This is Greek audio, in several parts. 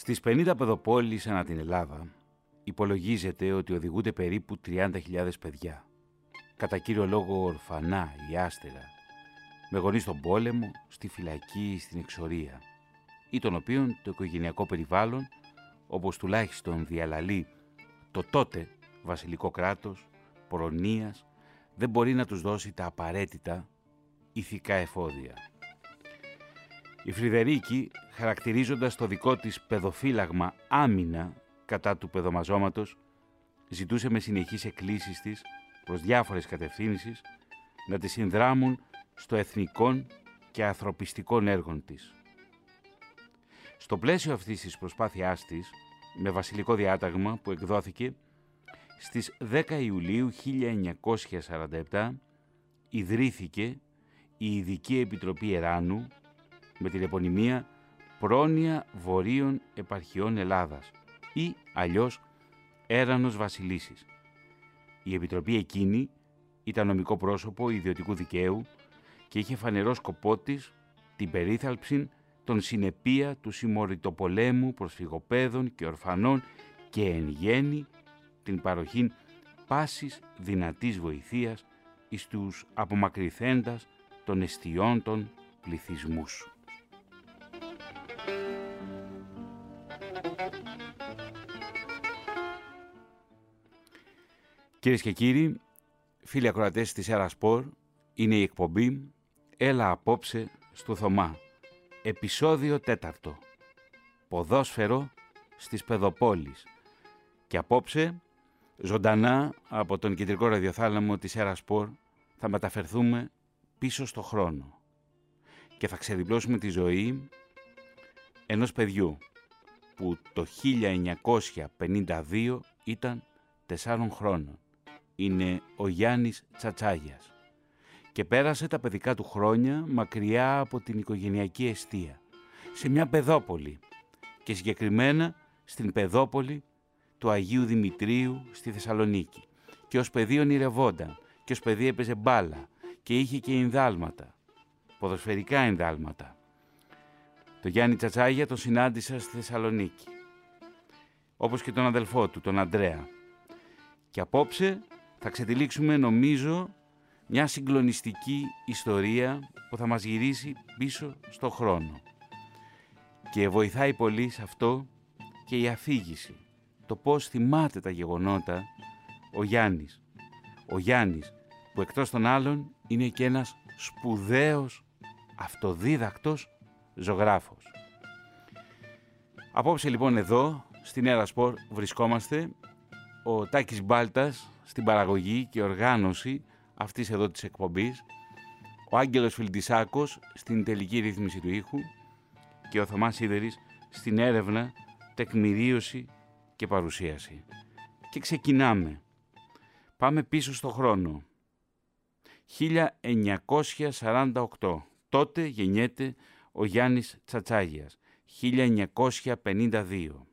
Στις 50 παιδοπόλεις ανά την Ελλάδα υπολογίζεται ότι οδηγούνται περίπου 30.000 παιδιά. Κατά κύριο λόγο ορφανά ή άστερα, με γονείς στον πόλεμο, στη φυλακή ή στην εξορία, ή των οποίων το οικογενειακό περιβάλλον, όπως τουλάχιστον διαλαλεί το τότε βασιλικό κράτος, προνοίας, δεν μπορεί να τους δώσει τα απαραίτητα ηθικά εφόδια. Η Φρυδερίκη, χαρακτηρίζοντας το δικό της παιδοφύλαγμα άμυνα κατά του παιδομαζώματος, ζητούσε με συνεχείς εκκλήσεις της προς διάφορες κατευθύνσεις να τη συνδράμουν στο εθνικών και ανθρωπιστικών έργων της. Στο πλαίσιο αυτής της προσπάθειάς της, με βασιλικό διάταγμα που εκδόθηκε στις 10 Ιουλίου 1947, ιδρύθηκε η Ειδική Επιτροπή Εράνου με την επωνυμία «Πρόνοια Βορείων Επαρχιών Ελλάδας» ή αλλιώς «Έρανος Βασιλίσης». Η Επιτροπή εκείνη ήταν νομικό πρόσωπο ιδιωτικού δικαίου και είχε φανερό σκοπό της την περίθαλψη των συνεπία του συμμοριτοπολέμου προσφυγοπαίδων και ορφανών και εν γέννη την παροχή πάσης δυνατής βοηθείας εις τους απομακρυθέντας των εστιών των πληθυσμούς. Κυρίες και κύριοι, φίλοι ακροατές της Σπορ, είναι η εκπομπή «Έλα απόψε στο Θωμά». Επισόδιο τέταρτο. Ποδόσφαιρο στις Πεδοπόλεις. Και απόψε, ζωντανά από τον κεντρικό ραδιοθάλαμο της Σπορ, θα μεταφερθούμε πίσω στο χρόνο και θα ξεδιπλώσουμε τη ζωή ενός παιδιού που το 1952 ήταν τεσσάρων χρόνων είναι ο Γιάννης Τσατσάγιας. Και πέρασε τα παιδικά του χρόνια μακριά από την οικογενειακή αιστεία, σε μια παιδόπολη. Και συγκεκριμένα στην παιδόπολη του Αγίου Δημητρίου στη Θεσσαλονίκη. Και ως παιδί ονειρευόταν και ως παιδί έπαιζε μπάλα. Και είχε και ενδάλματα, ποδοσφαιρικά ενδάλματα. Το Γιάννη Τσατσάγια τον συνάντησα στη Θεσσαλονίκη, όπως και τον αδελφό του, τον Αντρέα. Και απόψε θα ξετυλίξουμε νομίζω μια συγκλονιστική ιστορία που θα μας γυρίσει πίσω στο χρόνο. Και βοηθάει πολύ σε αυτό και η αφήγηση. Το πώς θυμάται τα γεγονότα ο Γιάννης. Ο Γιάννης που εκτός των άλλων είναι και ένας σπουδαίος αυτοδίδακτος ζωγράφος. Απόψε λοιπόν εδώ στην Έρα Σπορ βρισκόμαστε ο Τάκης Μπάλτας στην παραγωγή και οργάνωση αυτής εδώ της εκπομπής, ο Άγγελος Φιλτισάκος στην τελική ρύθμιση του ήχου και ο Θωμάς Σίδερης στην έρευνα, τεκμηρίωση και παρουσίαση. Και ξεκινάμε. Πάμε πίσω στο χρόνο. 1948. Τότε γεννιέται ο Γιάννης Τσατσάγιας. 1952.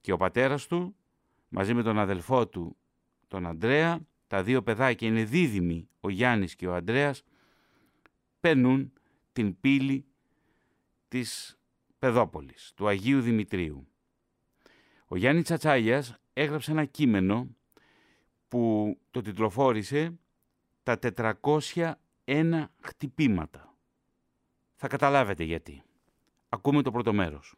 Και ο πατέρας του, μαζί με τον αδελφό του τον Αντρέα, τα δύο παιδάκια είναι δίδυμοι, ο Γιάννης και ο Αντρέας, παίρνουν την πύλη της Παιδόπολης, του Αγίου Δημητρίου. Ο Γιάννης Τσατσάγιας έγραψε ένα κείμενο που το τιτλοφόρησε «Τα 401 χτυπήματα». Θα καταλάβετε γιατί. Ακούμε το πρώτο μέρος.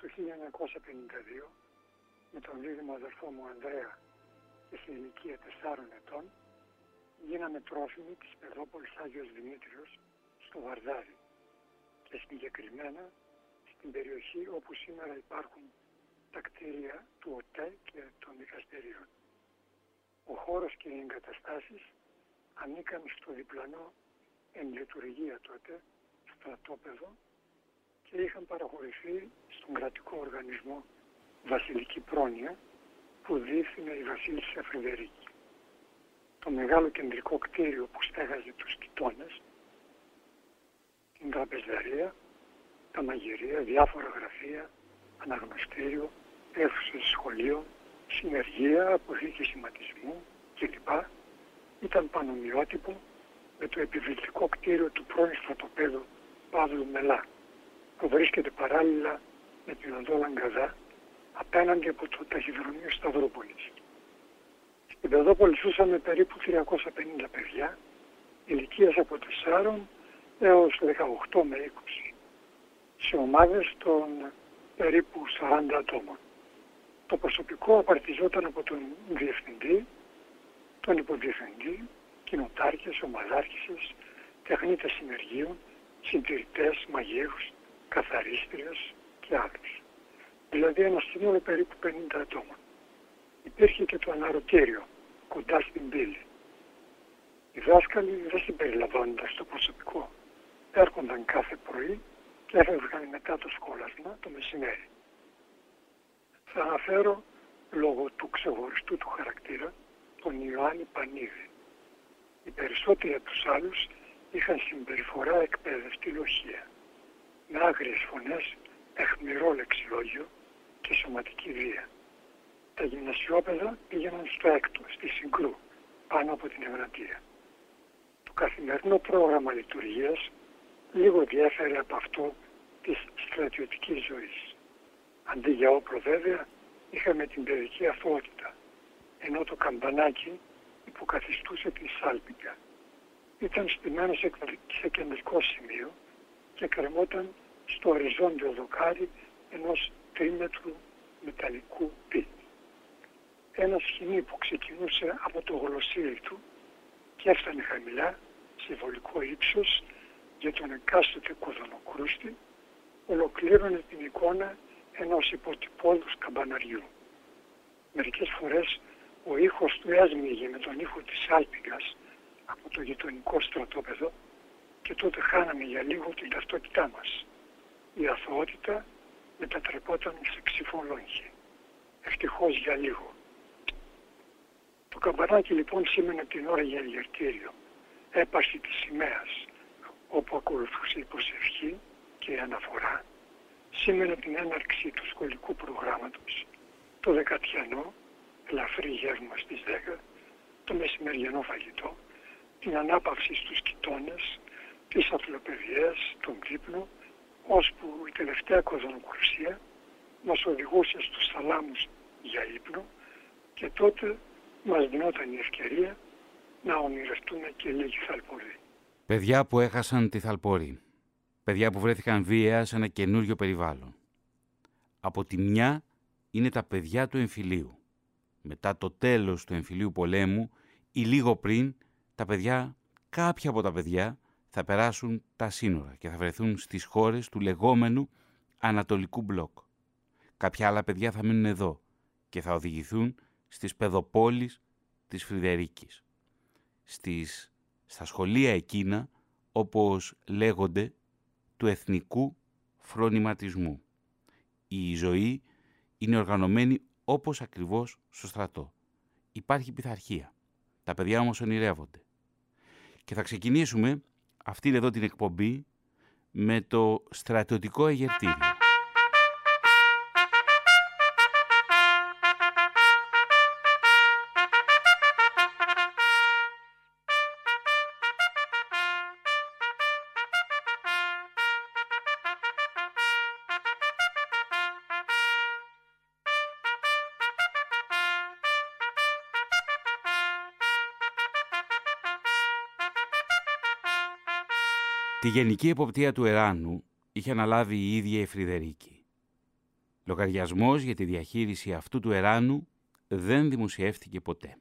Τον χειμώνα του 1952 με τον δίδυμο αδερφό μου Ανδρέα και σε ηλικία 4 ετών γίναμε πρόθυμοι της Πεδόπολης Άγιος Δημήτριος στο Βαρδάρι και συγκεκριμένα στην περιοχή όπου σήμερα υπάρχουν τα κτίρια του ΟΤΕ και των δικαστηρίων. Ο χώρος και οι εγκαταστάσεις ανήκαν στο διπλανό εν λειτουργία τότε στρατόπεδο και είχαν παραχωρηθεί στον κρατικό οργανισμό Βασιλική Πρόνοια που διεύθυνε η Βασίλισσα Φρυδερίκη. Το μεγάλο κεντρικό κτίριο που στέγαζε τους κοιτώνες, την τραπεζαρία, τα μαγειρία, διάφορα γραφεία, αναγνωστήριο, αίθουσες σχολείων, συνεργεία, αποθήκη σηματισμού κλπ. ήταν πανομοιότυπο με το επιβλητικό κτίριο του πρώην στρατοπέδου Παύλου Μελά, που βρίσκεται παράλληλα με την οδό Λαγκαδά απέναντι από το ταχυδρομείο Σταυρούπολης. Στην Πεδόπολη ζούσαμε περίπου 350 παιδιά, ηλικίας από 4 έως 18 με 20, σε ομάδες των περίπου 40 ατόμων. Το προσωπικό απαρτιζόταν από τον διευθυντή, τον υποδιευθυντή, κοινοτάρχες, ομαδάρχησες, τεχνίτες συνεργείων, συντηρητές, μαγείρους, καθαρίστριες και άλλους. Δηλαδή ένα σύνολο περίπου 50 ατόμων. Υπήρχε και το αναρωτήριο κοντά στην πύλη. Οι δάσκαλοι δεν συμπεριλαμβάνονταν στο προσωπικό. Έρχονταν κάθε πρωί και έφευγαν μετά το σκόλασμα το μεσημέρι. Θα αναφέρω λόγω του ξεχωριστού του χαρακτήρα τον Ιωάννη Πανίδη. Οι περισσότεροι από τους άλλους είχαν συμπεριφορά εκπαίδευτη λοχεία, με άγριες φωνές, εχμηρό λεξιλόγιο και σωματική βία. Τα γυμνασιόπαιδα πήγαιναν στο έκτο, στη Συγκρού, πάνω από την Ευρατεία. Το καθημερινό πρόγραμμα λειτουργίας λίγο διέφερε από αυτό της στρατιωτικής ζωής. Αντί για όπλο βέβαια, είχαμε την παιδική αθωότητα, ενώ το καμπανάκι υποκαθιστούσε τη σάλπιγγα. Ήταν στημένος σε κεντρικό σημείο και κρεμόταν στο οριζόντιο δοκάρι ενός τρίμετρου μεταλλικού πι. Ένα σχοινί που ξεκινούσε από το γλωσσίδι του και έφτανε χαμηλά, σε βολικό ύψος για τον εκάστοτε κοδονοκρούστη, ολοκλήρωνε την εικόνα ενός υποτυπώδους καμπαναριού. Μερικές φορές ο ήχος του έσμιγε με τον ήχο της άλπιγγας από το γειτονικό στρατόπεδο και τότε χάναμε για λίγο την ταυτότητά μας. Η αθωότητα μετατρεπόταν σε ξυφολόγχη. Ευτυχώς για λίγο. Το καμπανάκι λοιπόν σήμαινε την ώρα για διαρτήριο. Έπαρση της σημαίας όπου ακολουθούσε η προσευχή και η αναφορά σήμαινε την έναρξη του σχολικού προγράμματος, το δεκατιανό, ελαφρύ γεύμα στις 10, το μεσημεριανό φαγητό, την ανάπαυση στους κοιτώνες, τις αθλοπαιδιές, τον κύπνο, ώσπου η τελευταία κοδονοκρουσία μας οδηγούσε στους θαλάμους για ύπνο και τότε μας δινόταν η ευκαιρία να ονειρευτούμε και λίγη θαλπορή. Παιδιά που έχασαν τη θαλπορή. Παιδιά που βρέθηκαν βία σε ένα καινούριο περιβάλλον. Από τη μια είναι τα παιδιά του εμφυλίου. Μετά το τέλος του εμφυλίου πολέμου ή λίγο πριν, τα παιδιά, κάποια από τα παιδιά, θα περάσουν τα σύνορα και θα βρεθούν στις χώρες του λεγόμενου Ανατολικού Μπλοκ. Κάποια άλλα παιδιά θα μείνουν εδώ και θα οδηγηθούν στις παιδοπόλεις της Φρυδερίκης. Στις, στα σχολεία εκείνα, όπως λέγονται, του εθνικού φρονηματισμού. Η ζωή είναι οργανωμένη όπως ακριβώς στο στρατό. Υπάρχει πειθαρχία. Τα παιδιά όμως ονειρεύονται. Και θα ξεκινήσουμε αυτή εδώ την εκπομπή με το στρατιωτικό εγερτήριο. Τη γενική εποπτεία του Εράνου είχε αναλάβει η ίδια η Φρυδερίκη. Λογαριασμός για τη διαχείριση αυτού του Εράνου δεν δημοσιεύτηκε ποτέ.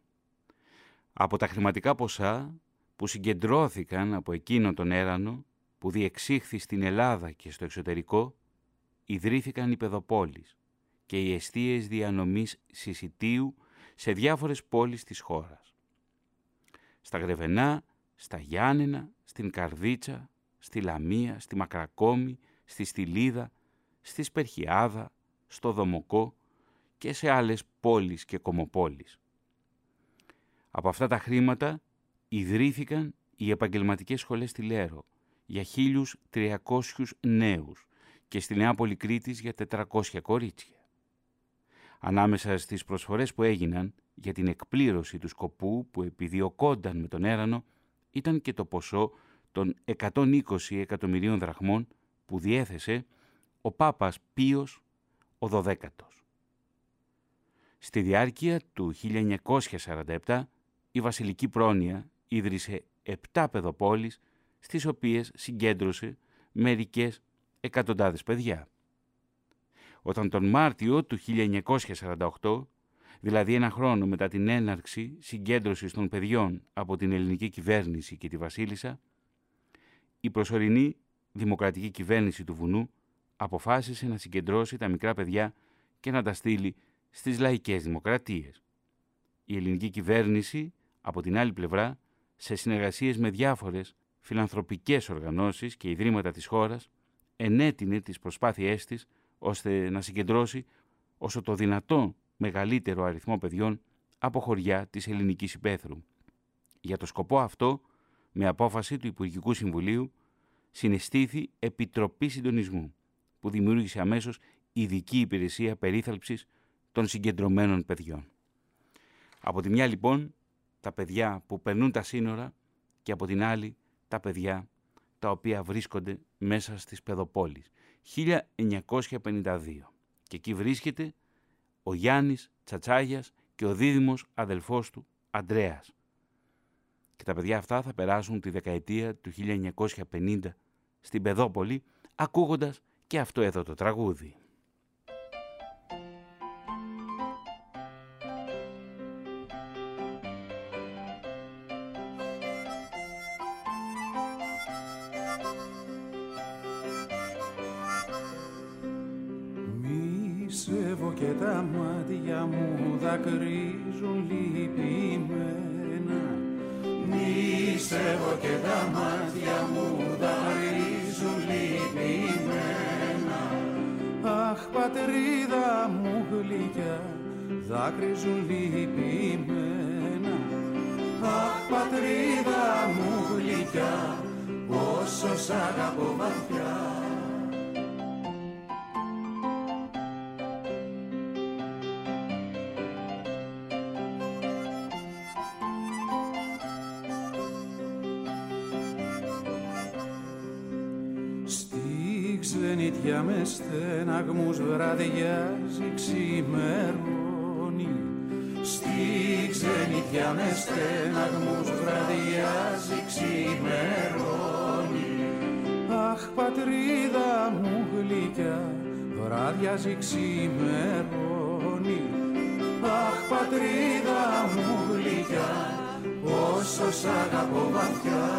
Από τα χρηματικά ποσά που συγκεντρώθηκαν από εκείνον τον έρανο που διεξήχθη στην Ελλάδα και στο εξωτερικό, ιδρύθηκαν οι παιδοπόλεις και οι αιστείες διανομής συσιτίου σε διάφορες πόλεις της χώρας. Στα Γρεβενά, στα Γιάννενα, στην Καρδίτσα, στη Λαμία, στη Μακρακόμη, στη Στυλίδα, στη Σπερχιάδα, στο Δομοκό και σε άλλες πόλεις και κομοπόλεις. Από αυτά τα χρήματα ιδρύθηκαν οι επαγγελματικές σχολές στη Λέρο για 1.300 νέους και στη Νέα Κρήτης για 400 κορίτσια. Ανάμεσα στις προσφορές που έγιναν για την εκπλήρωση του σκοπού που επιδιωκόνταν με τον έρανο ήταν και το ποσό των 120 εκατομμυρίων δραχμών που διέθεσε ο Πάπας Πίος ο 12ος. Στη διάρκεια του 1947 η Βασιλική Πρόνοια ίδρυσε επτά παιδοπόλεις στις οποίες συγκέντρωσε μερικές εκατοντάδες παιδιά. Όταν τον Μάρτιο του 1948, δηλαδή ένα χρόνο μετά την έναρξη συγκέντρωσης των παιδιών από την ελληνική κυβέρνηση και τη Βασίλισσα, η προσωρινή δημοκρατική κυβέρνηση του Βουνού αποφάσισε να συγκεντρώσει τα μικρά παιδιά και να τα στείλει στις λαϊκές δημοκρατίες. Η ελληνική κυβέρνηση, από την άλλη πλευρά, σε συνεργασίες με διάφορες φιλανθρωπικές οργανώσεις και ιδρύματα της χώρας, ενέτεινε τις προσπάθειές της ώστε να συγκεντρώσει όσο το δυνατό μεγαλύτερο αριθμό παιδιών από χωριά της ελληνικής υπαίθρου. Για το σκοπό αυτό, με απόφαση του Υπουργικού Συμβουλίου, συναισθήθη Επιτροπή Συντονισμού, που δημιούργησε αμέσως ειδική υπηρεσία περίθαλψης των συγκεντρωμένων παιδιών. Από τη μια λοιπόν τα παιδιά που περνούν τα σύνορα και από την άλλη τα παιδιά τα οποία βρίσκονται μέσα στις παιδοπόλεις. 1952. Και εκεί βρίσκεται ο Γιάννης Τσατσάγιας και ο δίδυμος αδελφός του Αντρέας. Και τα παιδιά αυτά θα περάσουν τη δεκαετία του 1950 στην Παιδόπολη ακούγοντας και αυτό εδώ το τραγούδι. Μισεύω και τα μάτια μου δακρύζουν λυπημένα Μισεύω και τα μάτια μου δακρύζουν λυπημένα. Αχ πατρίδα μου γλυκιά δάκρυζουν λυπημένα. Αχ πατρίδα μου γλυκιά πόσο σ' αγαπώ βαθιά με στεναγμούς βραδιάζει ξημερώνει. Στη ξενιτιά με στεναγμούς βραδιάζει ξημερώνει. Αχ πατρίδα μου γλυκιά βραδιάζει ξημερώνει. Αχ πατρίδα μου γλυκιά όσο σ' αγαπώ βαθιά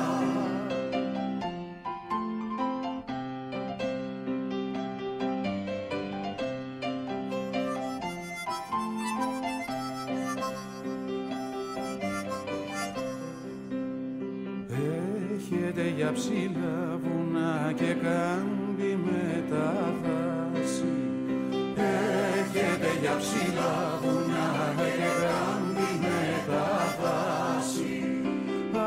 ψηλά βουνά και κάμπι με τα δάση Έρχεται για ψηλά βουνά και κάμπι με τα δάση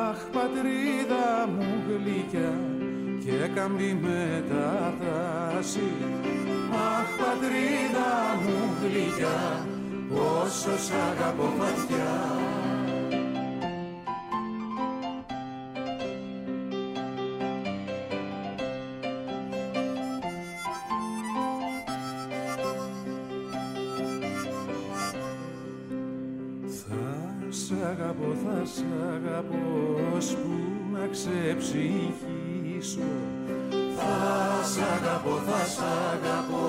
Αχ πατρίδα μου γλυκιά και κάμπι με τα δάση Αχ πατρίδα μου γλυκιά πόσο σ' αγαπώ βαθιά σ' αγαπώ που να ξεψυχήσω. Θα σ' αγαπώ, θα σ' αγαπώ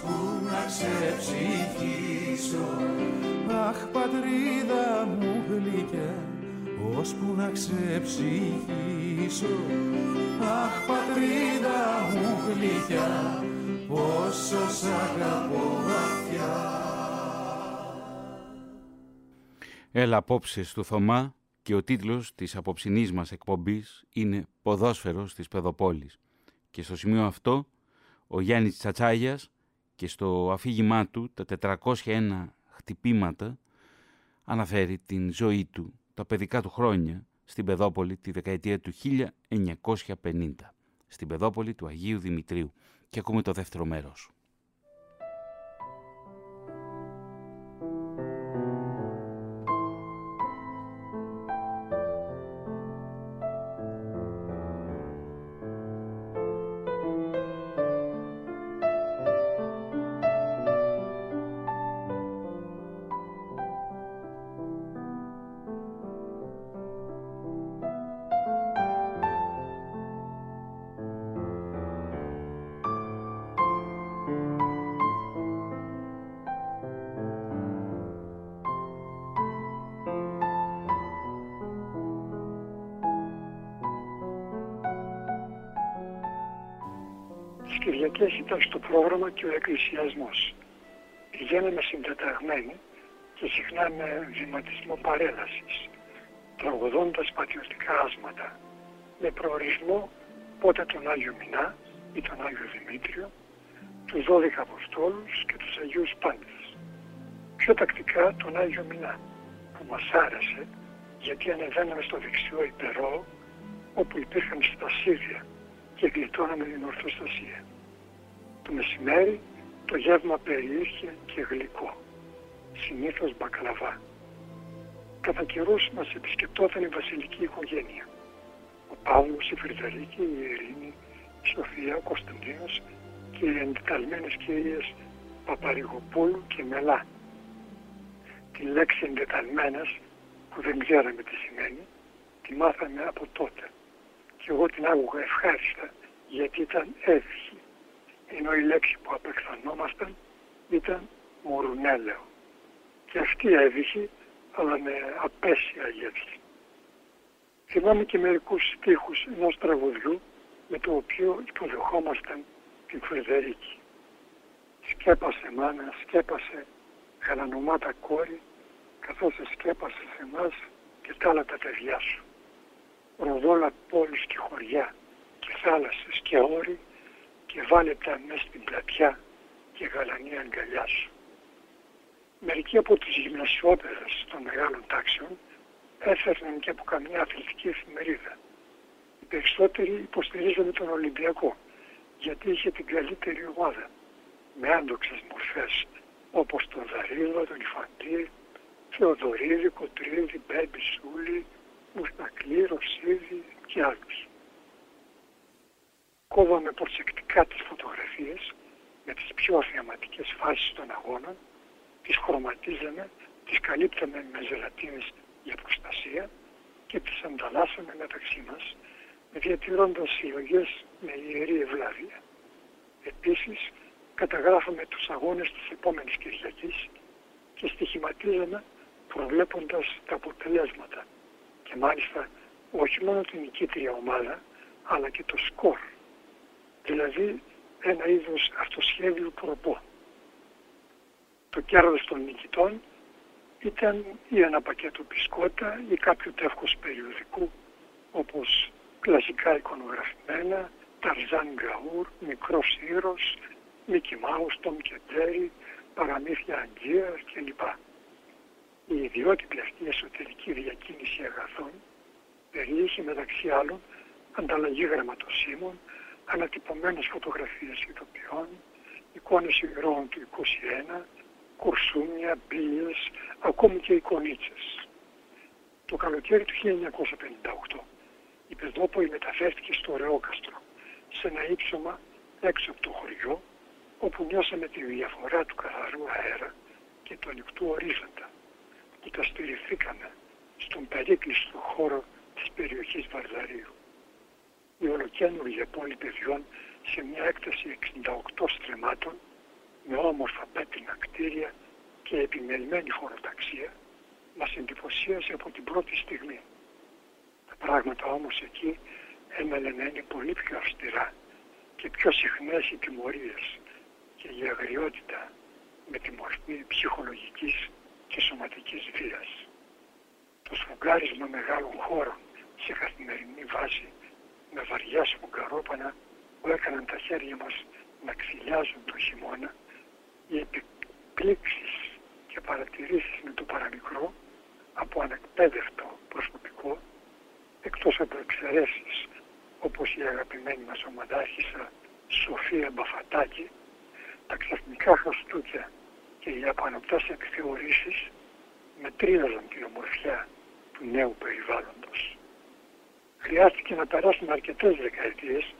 που να ξεψυχήσω. Αχ πατρίδα μου γλυκιά ώσπου να ξεψυχήσω. Αχ πατρίδα μου γλυκιά πόσο σ' αγαπώ βαθιά. Έλα απόψε του Θωμά και ο τίτλος της απόψινής μας εκπομπής είναι «Ποδόσφαιρος της Παιδοπόλης». Και στο σημείο αυτό ο Γιάννης Τσατσάγιας και στο αφήγημά του τα 401 χτυπήματα αναφέρει την ζωή του, τα παιδικά του χρόνια στην Παιδόπολη τη δεκαετία του 1950, στην Παιδόπολη του Αγίου Δημητρίου. Και ακούμε το δεύτερο μέρος. Κυριακές ήταν στο πρόγραμμα και ο εκκλησιασμός. Πηγαίναμε συντεταγμένοι και συχνά με βηματισμό παρέλασης, τραγουδώντας πατριωτικά άσματα, με προορισμό πότε τον Άγιο Μινά ή τον Άγιο Δημήτριο, τους 12 Αποστόλους και τους Αγίους Πάντες. Πιο τακτικά τον Άγιο Μινά, που μας άρεσε γιατί ανεβαίναμε στο δεξιό υπερό όπου υπήρχαν στασίδια και γλιτώναμε την ορθοστασία. Το μεσημέρι το γεύμα περιείχε και γλυκό, συνήθως μπακλαβά. Κατά καιρούς μας επισκεπτόταν η βασιλική οικογένεια. Ο Παύλος, η Φρυδερίκη, η Ειρήνη, η Σοφία, ο Κωνσταντίνος και οι εντεταλμένες κυρίες Παπαρηγοπούλου και Μελά. Τη λέξη εντεταλμένες που δεν ξέραμε τι σημαίνει, τη μάθαμε από τότε. Και εγώ την άκουγα ευχάριστα γιατί ήταν εύχη ενώ η λέξη που απεχθανόμασταν ήταν μουρουνέλαιο. Και αυτή έβηχε, αλλά με απέσια γεύση. Θυμάμαι και μερικούς στίχους ενός τραγουδιού με το οποίο υποδεχόμασταν την Φρυδερίκη. Σκέπασε μάνα, σκέπασε γαλανομάτα κόρη, καθώς σκέπασε σε εμάς και τα άλλα τα παιδιά σου. Ροδόλα πόλεις και χωριά και θάλασσες και όροι και βάλε τα μέσα στην πλατιά και γαλανή αγκαλιά σου. Μερικοί από τις γυμνασιότερες των μεγάλων τάξεων έφερναν και από καμιά αθλητική εφημερίδα. Οι περισσότεροι υποστηρίζονται τον Ολυμπιακό γιατί είχε την καλύτερη ομάδα με άντοξες μορφές όπως τον Δαρίδο, τον Ιφαντή, Θεοδωρίδη, Κοτρίδη, Μπέμπι, Σούλη, Μουστακλή, Ρωσίδη και άλλους κόβαμε προσεκτικά τις φωτογραφίες με τις πιο θεαματικές φάσεις των αγώνων, τις χρωματίζαμε, τις καλύπταμε με ζελατίνες για προστασία και τις ανταλλάσσαμε μεταξύ μας, διατηρώντας συλλογές με ιερή ευλάβεια. Επίσης, καταγράφαμε τους αγώνες της επόμενης Κυριακής και στοιχηματίζαμε προβλέποντας τα αποτελέσματα και μάλιστα όχι μόνο την νικήτρια ομάδα, αλλά και το σκορ δηλαδή ένα είδος αυτοσχέδιου προπό. Το κέρδος των νικητών ήταν ή ένα πακέτο μπισκότα ή κάποιο τεύχος περιοδικού όπως κλασικά εικονογραφημένα, Ταρζάν Γκαούρ, Μικρός Ήρος, Μίκη Μάους, Τόμ και παραμύθια Αγγείας κλπ. Η ιδιότυπη αυτή εσωτερική διακίνηση αγαθών περιείχε μεταξύ άλλων ανταλλαγή γραμματοσύμων, ανατυπωμένες φωτογραφίες ηθοποιών, εικόνες υγρών του 21, κουρσούμια, μπύλες, ακόμη και εικονίτσες. Το καλοκαίρι του 1958 η Πεδόπολη μεταφέρθηκε στο Ρεόκαστρο, σε ένα ύψωμα έξω από το χωριό, όπου νιώσαμε τη διαφορά του καθαρού αέρα και του ανοιχτού ορίζοντα, που τα στηριχθήκαμε στον περίκλειστο χώρο της περιοχής Βαρδαρίου η ολοκένουργια πόλη παιδιών σε μια έκταση 68 στρεμάτων με όμορφα πέτρινα κτίρια και επιμελημένη χωροταξία μας εντυπωσίασε από την πρώτη στιγμή. Τα πράγματα όμως εκεί έμελε να είναι πολύ πιο αυστηρά και πιο συχνές οι τιμωρίες και η αγριότητα με τη μορφή ψυχολογικής και σωματικής βίας. Το σφουγγάρισμα μεγάλων χώρων σε καθημερινή βάση με βαριά σφουγγαρόπανα που έκαναν τα χέρια μας να ξυλιάζουν το χειμώνα, οι επιπλήξεις και παρατηρήσεις με το παραμικρό από ανεκπαίδευτο προσωπικό, εκτός από εξαιρέσεις όπως η αγαπημένη μας ομαδάρχησα Σοφία Μπαφατάκη, τα ξαφνικά χαστούκια και οι απανοτές επιθεωρήσεις μετρίαζαν την ομορφιά του νέου περιβάλλοντος. Χρειάστηκε να περάσουν αρκετές δεκαετίες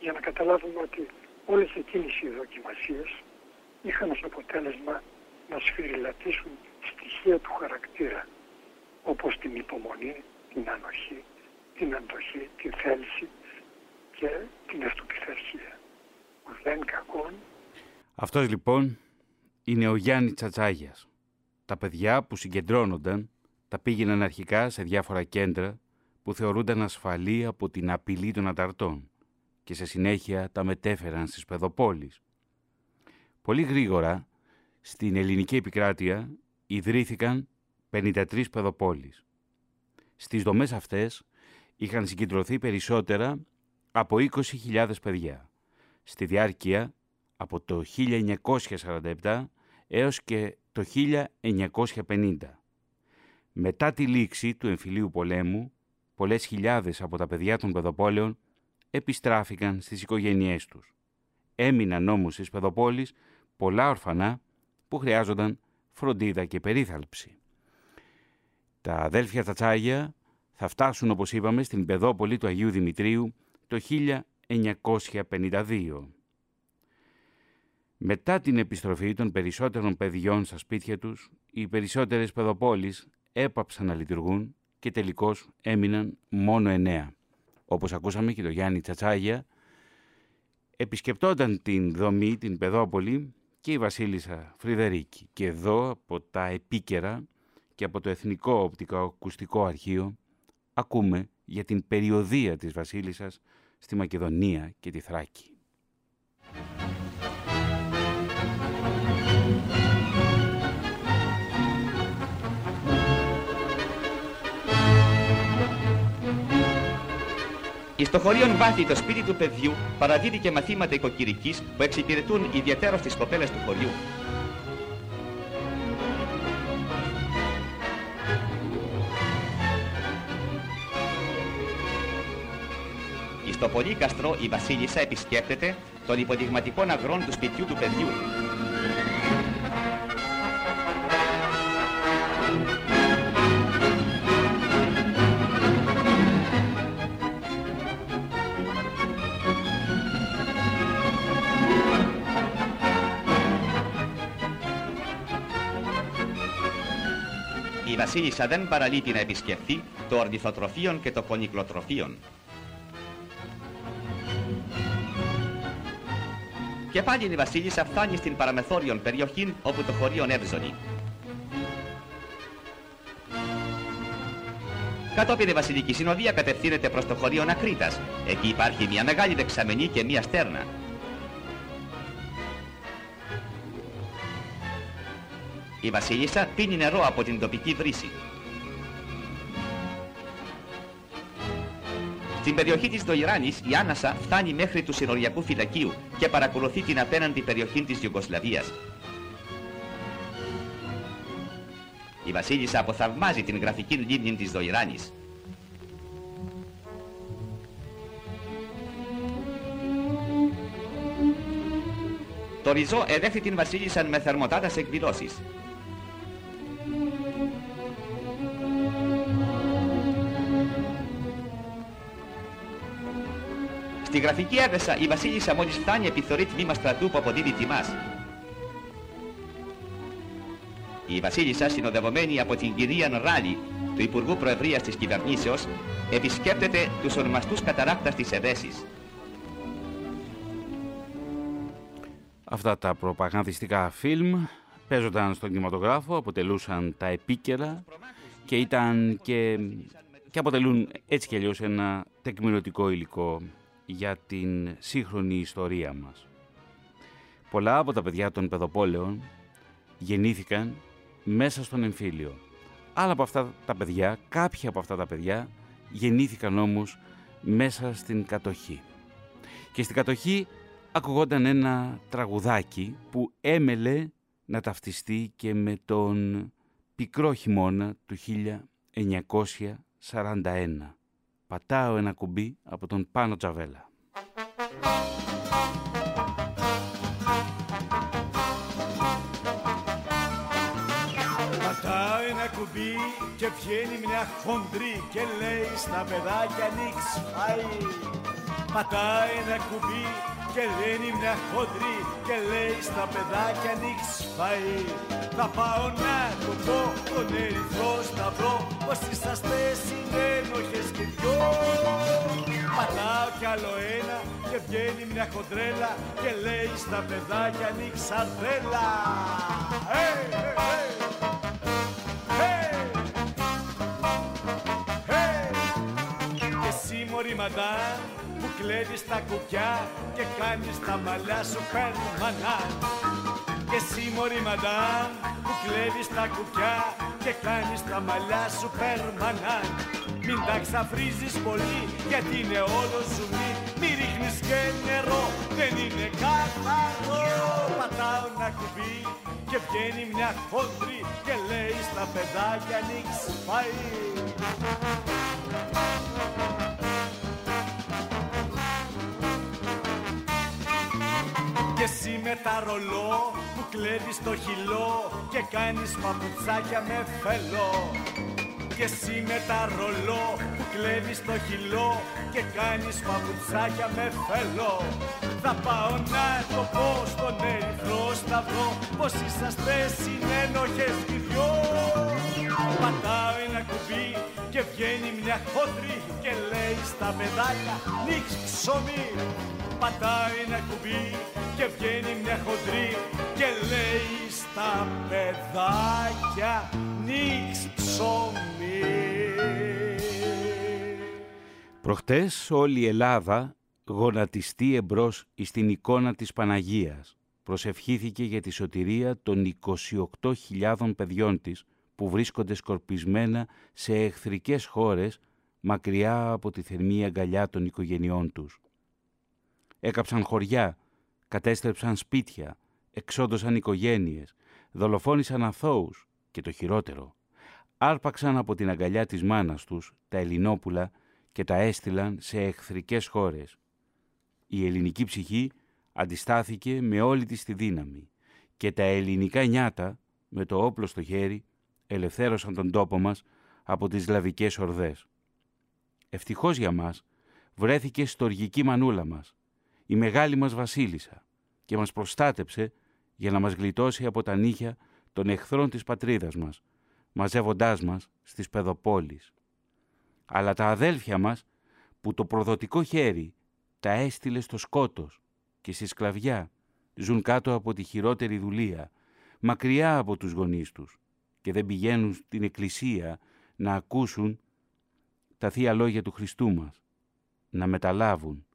για να καταλάβουμε ότι όλες εκείνες οι δοκιμασίες είχαν ως αποτέλεσμα να σφυριλατήσουν στοιχεία του χαρακτήρα όπως την υπομονή, την ανοχή, την αντοχή, την θέληση και την αυτοπιθαρχία. Δεν κακόν. Αυτός λοιπόν είναι ο Γιάννη Τσατσάγιας. Τα παιδιά που συγκεντρώνονταν τα πήγαιναν αρχικά σε διάφορα κέντρα που θεωρούνταν ασφαλή από την απειλή των αταρτών και σε συνέχεια τα μετέφεραν στις παιδοπόλεις. Πολύ γρήγορα στην ελληνική επικράτεια ιδρύθηκαν 53 παιδοπόλεις. Στις δομές αυτές είχαν συγκεντρωθεί περισσότερα από 20.000 παιδιά. Στη διάρκεια από το 1947 έως και το 1950. Μετά τη λήξη του εμφυλίου πολέμου, πολλές χιλιάδες από τα παιδιά των παιδοπόλεων επιστράφηκαν στις οικογένειές τους. Έμειναν όμως στις παιδοπόλεις πολλά ορφανά που χρειάζονταν φροντίδα και περίθαλψη. Τα αδέλφια Τσατσάγια θα φτάσουν, όπως είπαμε, στην παιδόπολη του Αγίου Δημητρίου το 1952. Μετά την επιστροφή των περισσότερων παιδιών στα σπίτια τους, οι περισσότερες παιδοπόλεις έπαψαν να λειτουργούν και τελικώς έμειναν μόνο εννέα. Όπως ακούσαμε και το Γιάννη Τσατσάγια, επισκεπτόταν την δομή, την παιδόπολη και η Βασίλισσα Φρυδερίκη. Και εδώ από τα επίκαιρα και από το Εθνικό Οπτικοακουστικό Αρχείο ακούμε για την περιοδία της Βασίλισσας στη Μακεδονία και τη Θράκη. Στο χωρίον βάθη το σπίτι του παιδιού παραδίδει και μαθήματα οικοκυρικής που εξυπηρετούν ιδιαίτερα στις κοπέλες του χωριού. Στο Πολύκαστρο η Βασίλισσα επισκέπτεται των υποδειγματικών αγρών του σπιτιού του παιδιού. Βασίλισσα δεν παραλείπει να επισκεφθεί το ορνηθοτροφείο και το πονικλοτροφείο. Και πάλι η Βασίλισσα φτάνει στην παραμεθόριον περιοχή όπου το χωρίον έβζωνει. Κατόπιν η Βασιλική Συνοδεία κατευθύνεται προς το χωρίον Ακρίτας. Εκεί υπάρχει μια μεγάλη δεξαμενή και μια στέρνα. Η Βασίλισσα πίνει νερό από την τοπική βρύση. Στην περιοχή της Δοϊράνης η Άνασα φτάνει μέχρι του συνοριακού φυλακίου και παρακολουθεί την απέναντι περιοχή της Ιουγκοσλαβίας. Η Βασίλισσα αποθαυμάζει την γραφική λίμνη της Δοϊράνης. Το ριζό εδέχθη την Βασίλισσα με θερμοτάτας εκδηλώσεις. Στη γραφική έβεσα η Βασίλισσα μόλις φτάνει επιθωρεί τμήμα στρατού που αποδίδει τιμάς. Η Βασίλισσα συνοδευομένη από την κυρία Ράλη του Υπουργού Προεδρίας της Κυβερνήσεως επισκέπτεται τους ονομαστούς καταράκτας της Εδέσης. Αυτά τα προπαγανδιστικά φιλμ παίζονταν στον κινηματογράφο, αποτελούσαν τα επίκαιρα και ήταν και, και αποτελούν έτσι κι αλλιώς ένα τεκμηρωτικό υλικό για την σύγχρονη ιστορία μας. Πολλά από τα παιδιά των παιδοπόλεων γεννήθηκαν μέσα στον εμφύλιο. Άλλα από αυτά τα παιδιά, κάποια από αυτά τα παιδιά γεννήθηκαν όμως μέσα στην κατοχή. Και στην κατοχή ακουγόταν ένα τραγουδάκι που έμελε να ταυτιστεί και με τον πικρό χειμώνα του 1941. Πατάω ένα κουμπί από τον Πάνο Τζαβέλα. Πατάω ένα κουμπί και βγαίνει μια χοντρή και λέει στα παιδάκια νίξ φάει. Πατάει ένα κουμπί και λένε μια χοντρή και λέει στα παιδάκια νίξ φάει Θα πάω να το πω τον ερυθρό σταυρό πως είσαστε συνένοχες και δυο Πατάω κι άλλο ένα και βγαίνει μια χοντρέλα και λέει στα παιδάκια νίξ αντρέλα hey, hey, hey. Hey! Και εσύ μωρή μαντάν που κλέβεις τα κουκιά και κάνεις τα μαλλιά σου περμανάν. Και εσύ μωρή μαντάμ που κλέβεις τα κουκιά και κάνεις τα μαλλιά σου περμανάν. Μην τα ξαφρίζεις πολύ γιατί είναι όλο ζουμί Μη. Ρίχνεις και νερό δεν είναι καθαρό. Πατάω ένα κουμπί και βγαίνει μια χόντρη Και λέει στα παιδάκια νίξ πάει Και εσύ με τα ρολό που κλέβεις το χυλό Και κάνεις παπουτσάκια με φελό. Και εσύ με τα ρολό που κλέβεις το χυλό Και κάνεις παπουτσάκια με φελό. Θα πάω να το πω στον ερυθρό σταυρό Πως είσαστε συνένοχες οι δυο Πατάω ένα κουμπί και βγαίνει μια χόντρη Και λέει στα παιδάκια νίξ ψωμί Πατάει ένα κουμπί και βγαίνει μια χοντρή και λέει στα παιδάκια νίξ ψωμί. Προχτές όλη η Ελλάδα γονατιστεί εμπρός στην εικόνα της Παναγίας. Προσευχήθηκε για τη σωτηρία των 28.000 παιδιών της που βρίσκονται σκορπισμένα σε εχθρικές χώρες μακριά από τη θερμή αγκαλιά των οικογενειών τους. Έκαψαν χωριά, κατέστρεψαν σπίτια, εξόντωσαν οικογένειες, δολοφόνησαν αθώους και το χειρότερο. Άρπαξαν από την αγκαλιά της μάνας τους τα Ελληνόπουλα και τα έστειλαν σε εχθρικές χώρες. Η ελληνική ψυχή αντιστάθηκε με όλη της τη δύναμη και τα ελληνικά νιάτα με το όπλο στο χέρι ελευθέρωσαν τον τόπο μας από τις λαβικές ορδές. Ευτυχώς για μας βρέθηκε στοργική μανούλα μας, η μεγάλη μας βασίλισσα και μας προστάτεψε για να μας γλιτώσει από τα νύχια των εχθρών της πατρίδας μας, μαζεύοντάς μας στις παιδοπόλεις. Αλλά τα αδέλφια μας που το προδοτικό χέρι τα έστειλε στο σκότος και στη σκλαβιά ζουν κάτω από τη χειρότερη δουλεία, μακριά από τους γονείς τους και δεν πηγαίνουν στην εκκλησία να ακούσουν τα θεία λόγια του Χριστού μας, να μεταλάβουν.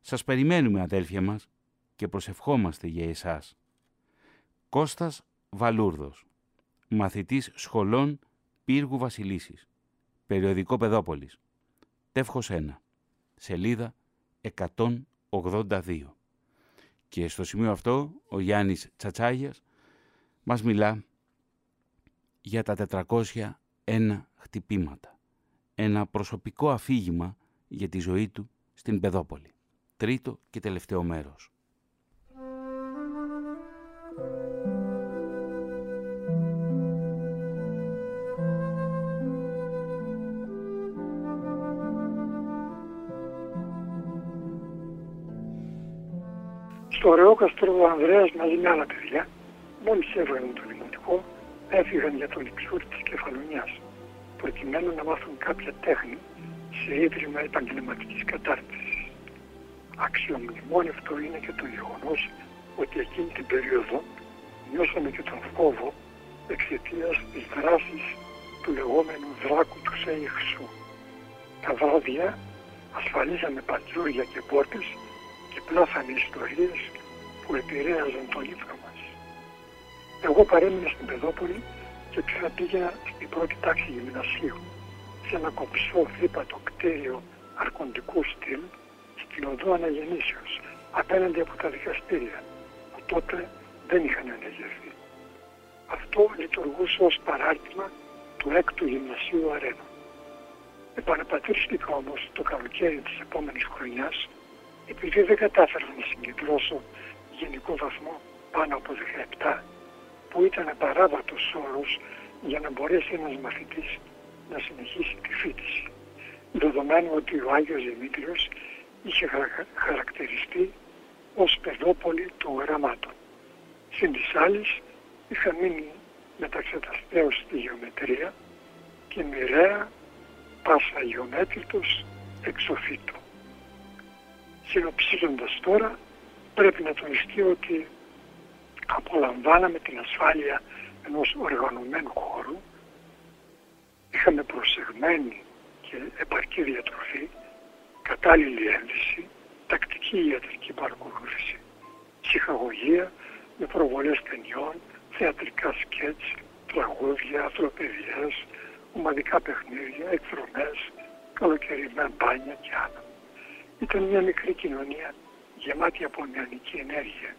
Σας περιμένουμε αδέλφια μας και προσευχόμαστε για εσάς. Κώστας Βαλούρδος, μαθητής σχολών Πύργου Βασιλίσης, περιοδικό Παιδόπολης, τεύχος 1, σελίδα 182. Και στο σημείο αυτό ο Γιάννης Τσατσάγιας μας μιλά για τα 401 χτυπήματα. Ένα προσωπικό αφήγημα για τη ζωή του στην Παιδόπολη. Τρίτο και τελευταίο μέρος. Στο ωραίο καστρό ο Ανδρέας μαζί με άλλα παιδιά, μόλις έβγαλαν το δημοτικό, έφυγαν για τον Ιξούρ της Κεφαλονιάς, προκειμένου να μάθουν κάποια τέχνη σε ίδρυμα επαγγελματικής κατάρτισης. Αξιομνημόνευτο είναι και το γεγονός ότι εκείνη την περίοδο νιώσαμε και τον φόβο εξαιτίας της δράσης του λεγόμενου δράκου του Σέιχσου. Τα βράδια ασφαλίζαμε πατρούλια και πόρτες και πλάθανε ιστορίες που επηρέαζαν τον ύπνο μας. Εγώ παρέμεινα στην Πεδόπολη και πια πήγαινα στην πρώτη τάξη γυμνασίου σε ένα κομψό δίπατο κτίριο αρκοντικού στυλ στην οδό Αναγεννήσεως απέναντι από τα δικαστήρια που τότε δεν είχαν αναγερθεί. Αυτό λειτουργούσε ως παράρτημα του έκτου γυμνασίου Αρένα. Επαναπατρίστηκα όμως το καλοκαίρι της επόμενης χρονιάς επειδή δεν κατάφερα να συγκεντρώσω γενικό βαθμό πάνω από 17 που ήταν απαράβατος όρος για να μπορέσει ένας μαθητής να συνεχίσει τη φίτηση. Δεδομένου ότι ο Άγιος Δημήτριος είχε χαρακτηριστεί ως παιδόπολη του γραμμάτων. Συν της άλλης είχα μείνει μεταξεταστέως στη γεωμετρία και μοιραία πάσα γεωμέτρητος εξοφύτου. Συνοψίζοντας τώρα πρέπει να τονιστεί ότι απολαμβάναμε την ασφάλεια ενός οργανωμένου χώρου, είχαμε προσεγμένη και επαρκή διατροφή, κατάλληλη ένδυση, τακτική ιατρική παρακολούθηση, ψυχαγωγία με προβολές ταινιών, θεατρικά σκέτς, τραγούδια, ανθρωπαιδιές, ομαδικά παιχνίδια, εκδρομές, καλοκαιρινά μπάνια και άλλα. Ήταν μια μικρή κοινωνία γεμάτη από νεανική ενέργεια,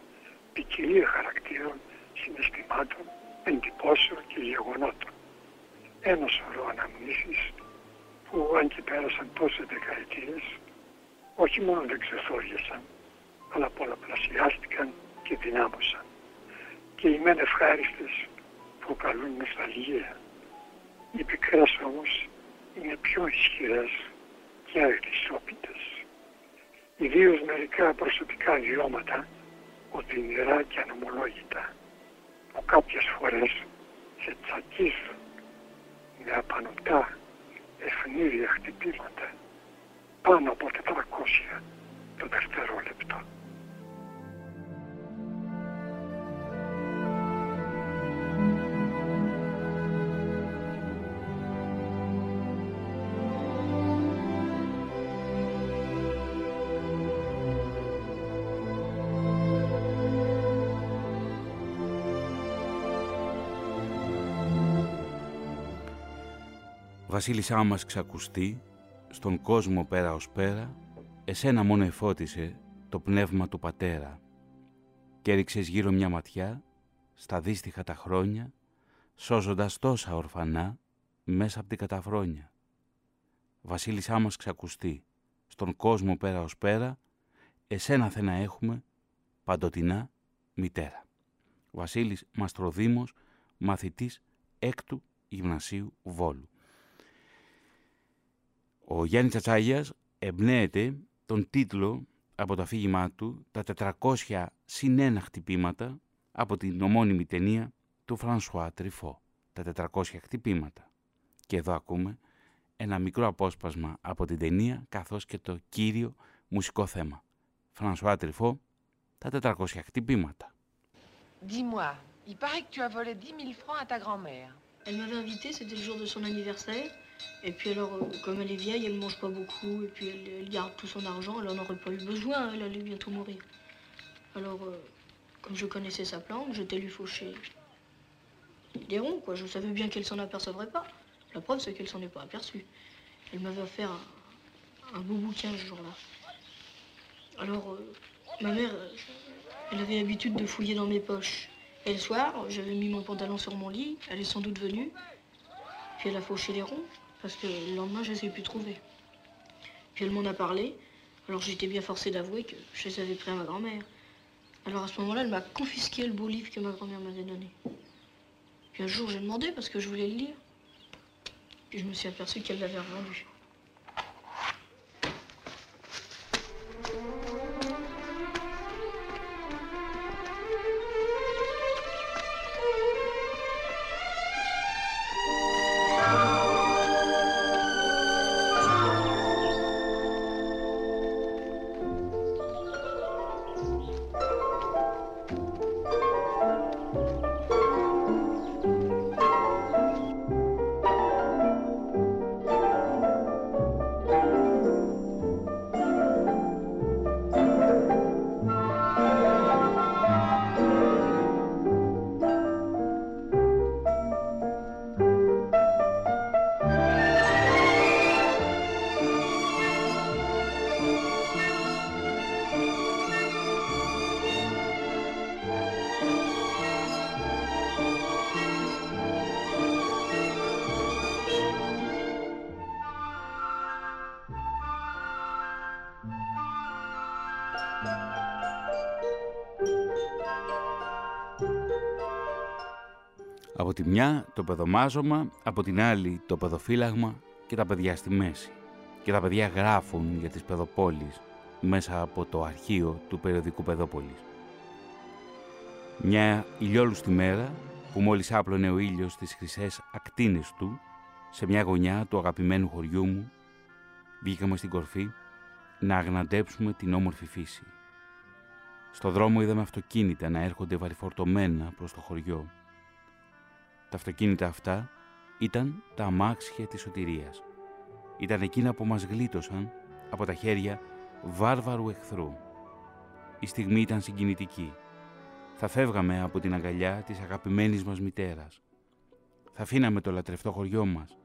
ποικιλία χαρακτήρων, συναισθημάτων, εντυπώσεων και γεγονότων. Ένα σωρό αναμνήσεις που αν και πέρασαν τόσες δεκαετίες, όχι μόνο δεν ξεθόριασαν, αλλά πολλαπλασιάστηκαν και δυνάμωσαν. Και οι μεν ευχάριστες προκαλούν νοσταλγία. Οι πικρές όμως είναι πιο ισχυρές και αριστόπιτες. Ιδίως μερικά προσωπικά βιώματα, οδυνηρά και ανομολόγητα, που κάποιες φορές σε τσακίζουν με απανοτά ευνίδια χτυπήματα πάνω από 400 το δευτερόλεπτο. Βασίλισσά μας ξακουστεί, στον κόσμο πέρα ως πέρα, εσένα μόνο εφώτισε το πνεύμα του πατέρα και έριξες γύρω μια ματιά στα δύστιχα τα χρόνια, σώζοντας τόσα ορφανά μέσα από την καταφρόνια. Βασίλισσά μας ξακουστεί, στον κόσμο πέρα ως πέρα, εσένα θε να έχουμε παντοτινά μητέρα. Βασίλης Μαστροδήμος, μαθητής έκτου γυμνασίου Βόλου. Ο Γιάννης Τσατσάγιας εμπνέεται τον τίτλο από το αφήγημά του «Τα 400 συνένα χτυπήματα» από την ομώνυμη ταινία του Φρανσουά Τριφό. Τα 400 χτυπήματα. Και εδώ ακούμε ένα μικρό απόσπασμα από την ταινία καθώς και το κύριο μουσικό θέμα. Φρανσουά Τριφό, τα 400 χτυπήματα. Dis-moi, il paraît que tu as volé 10 000 francs à ta grand-mère. Elle m'avait invité, c'était le jour de son anniversaire. Et puis alors, euh, comme elle est vieille, elle mange pas beaucoup, et puis elle, garde tout son argent, elle en aurait pas eu besoin, elle allait bientôt mourir. Alors, euh, comme je connaissais sa plante, j'étais lui faucher des ronds, quoi. Je savais bien qu'elle s'en apercevrait pas. La preuve, c'est qu'elle s'en est pas aperçue. Elle m'avait offert un, beau bouquin ce jour-là. Alors, euh, ma mère, elle avait l'habitude de fouiller dans mes poches. Et le soir, j'avais mis mon pantalon sur mon lit, elle est sans doute venue, puis elle a fauché les ronds. Parce que le lendemain, je ne les ai plus trouvés. Puis elle m'en a parlé. Alors j'étais bien forcée d'avouer que je les avais pris à ma grand-mère. Alors à ce moment-là, elle m'a confisqué le beau livre que ma grand-mère m'avait donné. Puis un jour, j'ai demandé parce que je voulais le lire. Puis je me suis aperçue qu'elle l'avait revendu. Τη μια το παιδομάζωμα, από την άλλη το παιδοφύλαγμα και τα παιδιά στη μέση. Και τα παιδιά γράφουν για τις παιδοπόλεις μέσα από το αρχείο του περιοδικού Παιδόπολης. Μια ηλιόλουστη μέρα που μόλις άπλωνε ο ήλιος στις χρυσές ακτίνες του σε μια γωνιά του αγαπημένου χωριού μου βγήκαμε στην κορφή να αγναντέψουμε την όμορφη φύση. Στο δρόμο είδαμε αυτοκίνητα να έρχονται βαριφορτωμένα προς το χωριό τα αυτοκίνητα αυτά ήταν τα αμάξια της σωτηρίας. Ήταν εκείνα που μας γλίτωσαν από τα χέρια βάρβαρου εχθρού. Η στιγμή ήταν συγκινητική. Θα φεύγαμε από την αγκαλιά της αγαπημένης μας μητέρας. Θα αφήναμε το λατρευτό χωριό μας,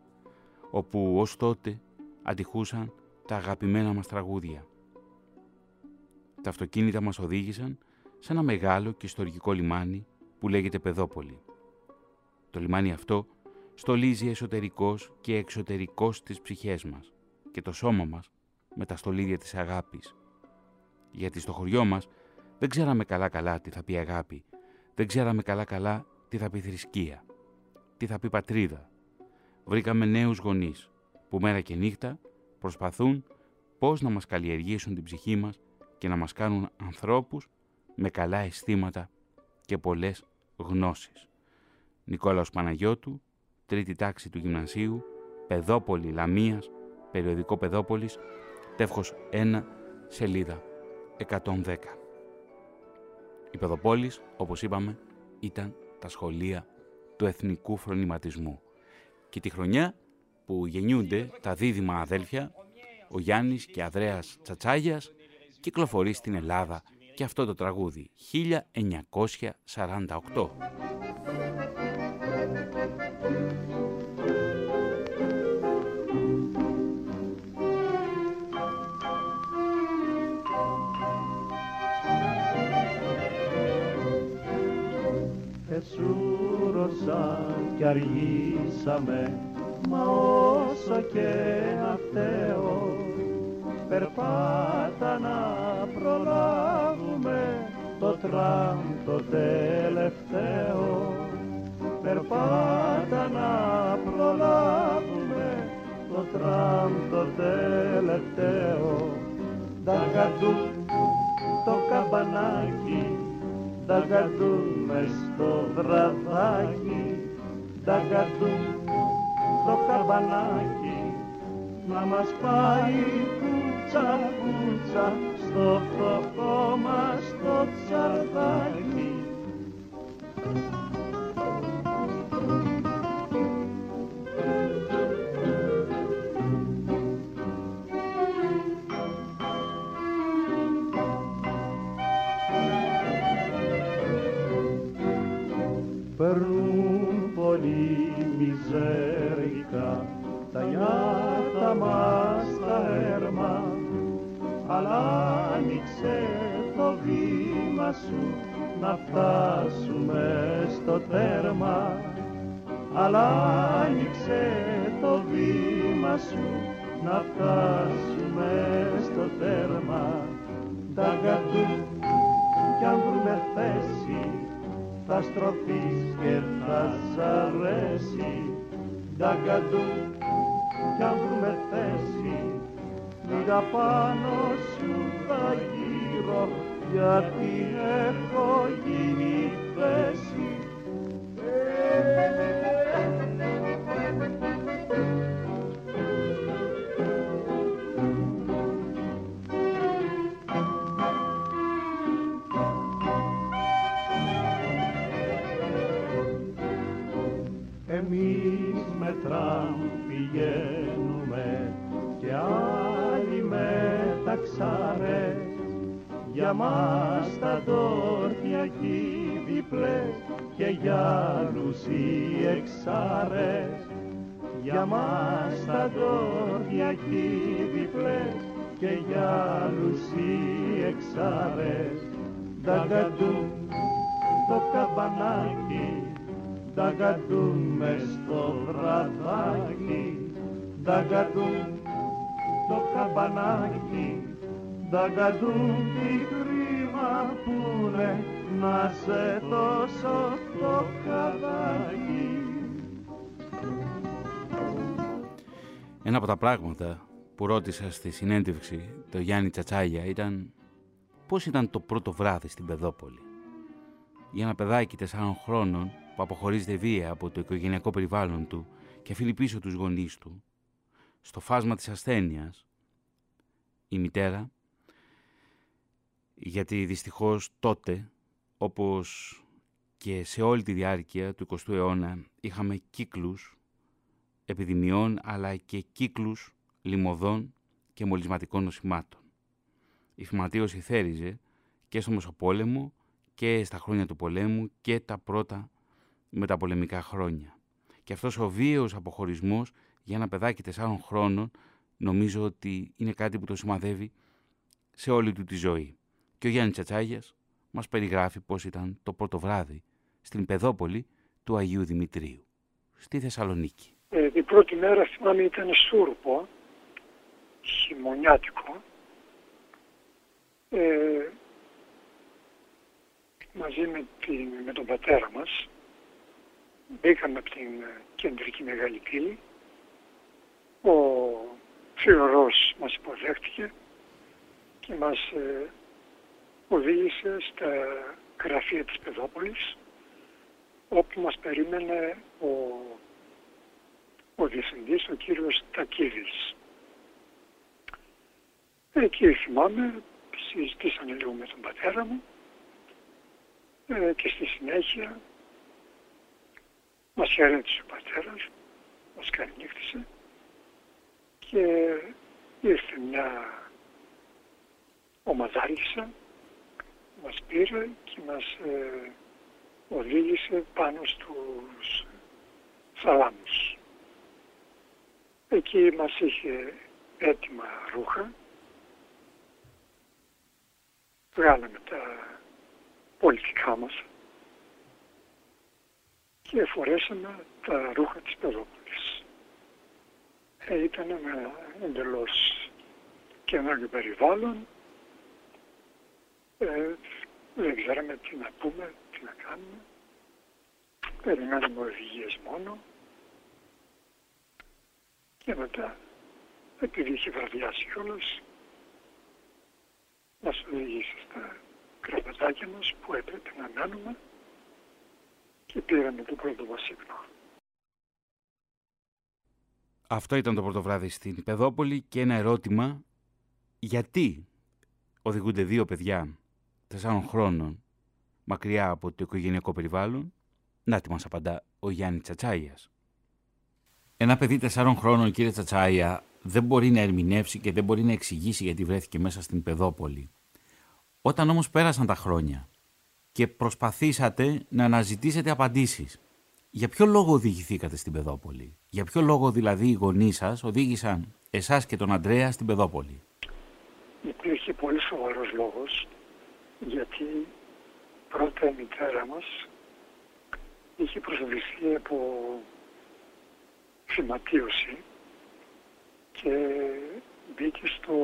όπου ως τότε αντιχούσαν τα αγαπημένα μας τραγούδια. Τα αυτοκίνητα μας οδήγησαν σε ένα μεγάλο και ιστορικό λιμάνι που λέγεται Πεδόπολη. Το λιμάνι αυτό στολίζει εσωτερικός και εξωτερικός τις ψυχές μας και το σώμα μας με τα στολίδια της αγάπης. Γιατί στο χωριό μας δεν ξέραμε καλά-καλά τι θα πει αγάπη, δεν ξέραμε καλά-καλά τι θα πει θρησκεία, τι θα πει πατρίδα. Βρήκαμε νέους γονείς που μέρα και νύχτα προσπαθούν πώς να μας καλλιεργήσουν την ψυχή μας και να μας κάνουν ανθρώπους με καλά αισθήματα και πολλές γνώσεις. Νικόλαος Παναγιώτου, τρίτη τάξη του γυμνασίου, Παιδόπολη Λαμίας, περιοδικό Παιδόπολης, τεύχος 1, σελίδα 110. Η Παιδοπόλης, όπως είπαμε, ήταν τα σχολεία του εθνικού φρονηματισμού. Και τη χρονιά που γεννιούνται τα δίδυμα αδέλφια, ο Γιάννης και Αδρέας Τσατσάγιας, κυκλοφορεί στην Ελλάδα και αυτό το τραγούδι 1948. Εσούρωσα κι αργήσαμε μα όσο και να φταίω περπάτα να προλάβουμε το τραμ το τελευταίο. Περπάτα να προλάβουμε το τραμ το τελευταίο. Δαγκαντού το καμπανάκι δαγκαντού μες στο βραδάκι δαγκαντού το καμπανάκι να μας πάει κούτσα κούτσα στο φτωχό μας το τσαρδάκι σου να φτάσουμε στο τέρμα. Αλλά άνοιξε το βήμα σου να φτάσουμε στο τέρμα. Τα γκαντού κι αν βρούμε θέση θα στροφείς και θα σ' αρέσει. Τα γκαντού κι αν βρούμε θέση λίγα πάνω σου θα γύρω γιατί έχω γίνει θέση Εμείς με τραμ πηγαίνουμε και άλλοι με ταξάρες για μας τα τόρτια εκεί διπλές και για άλλους οι εξάρες για μας τα τόρτια εκεί διπλές και για άλλους οι εξάρες δαγκαντού το καμπανάκι δαγκαντούν μες στο βραδάκι. Δαγκαντούν το καμπανάκι τι κρίμα που να σε τόσο το καβάκι Ένα από τα πράγματα που ρώτησα στη συνέντευξη το Γιάννη Τσατσάγια ήταν πώς ήταν το πρώτο βράδυ στην Πεδόπολη. Για ένα παιδάκι τεσσάρων χρόνων που αποχωρίζεται βία από το οικογενειακό περιβάλλον του και αφήνει πίσω τους γονείς του, στο φάσμα της ασθένειας, η μητέρα, γιατί δυστυχώς τότε, όπως και σε όλη τη διάρκεια του 20ου αιώνα, είχαμε κύκλους επιδημιών αλλά και κύκλους λιμωδών και μολυσματικών νοσημάτων. Η φυματίωση θέριζε και στο Μεσοπόλεμο και στα χρόνια του πολέμου και τα πρώτα μεταπολεμικά χρόνια. Και αυτός ο βίαιος αποχωρισμός για ένα παιδάκι τεσσάρων χρόνων νομίζω ότι είναι κάτι που το σημαδεύει σε όλη του τη ζωή. Και ο Γιάννης Τσατσάγιας μας περιγράφει πώς ήταν το πρώτο βράδυ στην Πεδόπολη του Αγίου Δημητρίου, στη Θεσσαλονίκη. Ε, την πρώτη μέρα θυμάμαι ήταν σούρπο, χειμωνιάτικο. Ε, μαζί με, την, με τον πατέρα μας μπήκαμε από την κεντρική μεγάλη πύλη. Ο φιωρός μας υποδέχτηκε και μας ε, οδήγησε στα γραφεία της Πεδόπολης όπου μας περίμενε ο ο διευθυντής, ο κύριος Τακίδης. Εκεί θυμάμαι, συζητήσαμε λίγο με τον πατέρα μου ε, και στη συνέχεια μας χαιρέτησε ο πατέρας, μας καληνύχτησε και ήρθε μια ομαδάλισσα, μας πήρε και μας ε, οδήγησε πάνω στους θαλάμους. Εκεί μας είχε έτοιμα ρούχα. Βγάλαμε τα πολιτικά μας και φορέσαμε τα ρούχα της Πεδόπολης. Ε, ήταν ένα εντελώς καινούργιο περιβάλλον. Ε, δεν ξέραμε τι να πούμε, τι να κάνουμε. Περιμένουμε οδηγίες μόνο. Και μετά, επειδή είχε βραδιάσει κιόλας, μας οδήγησε στα κρεβατάκια μας που έπρεπε να μένουμε και πήραμε το πρώτο μας ύπνο. Αυτό ήταν το πρώτο βράδυ στην Πεδόπολη και ένα ερώτημα γιατί οδηγούνται δύο παιδιά τεσσάρων χρόνων μακριά από το οικογενειακό περιβάλλον. Να τι μας απαντά ο Γιάννης Τσατσάγιας. Ένα παιδί τεσσάρων χρόνων, κύριε Τσατσάια, δεν μπορεί να ερμηνεύσει και δεν μπορεί να εξηγήσει γιατί βρέθηκε μέσα στην Παιδόπολη. Όταν όμως πέρασαν τα χρόνια και προσπαθήσατε να αναζητήσετε απαντήσεις, για ποιο λόγο οδηγηθήκατε στην Παιδόπολη, για ποιο λόγο δηλαδή οι γονείς σας οδήγησαν εσάς και τον Αντρέα στην Παιδόπολη. Υπήρχε πολύ σοβαρός λόγος, γιατί πρώτα η μητέρα μας είχε προσβληθεί από φυματίωση και μπήκε στο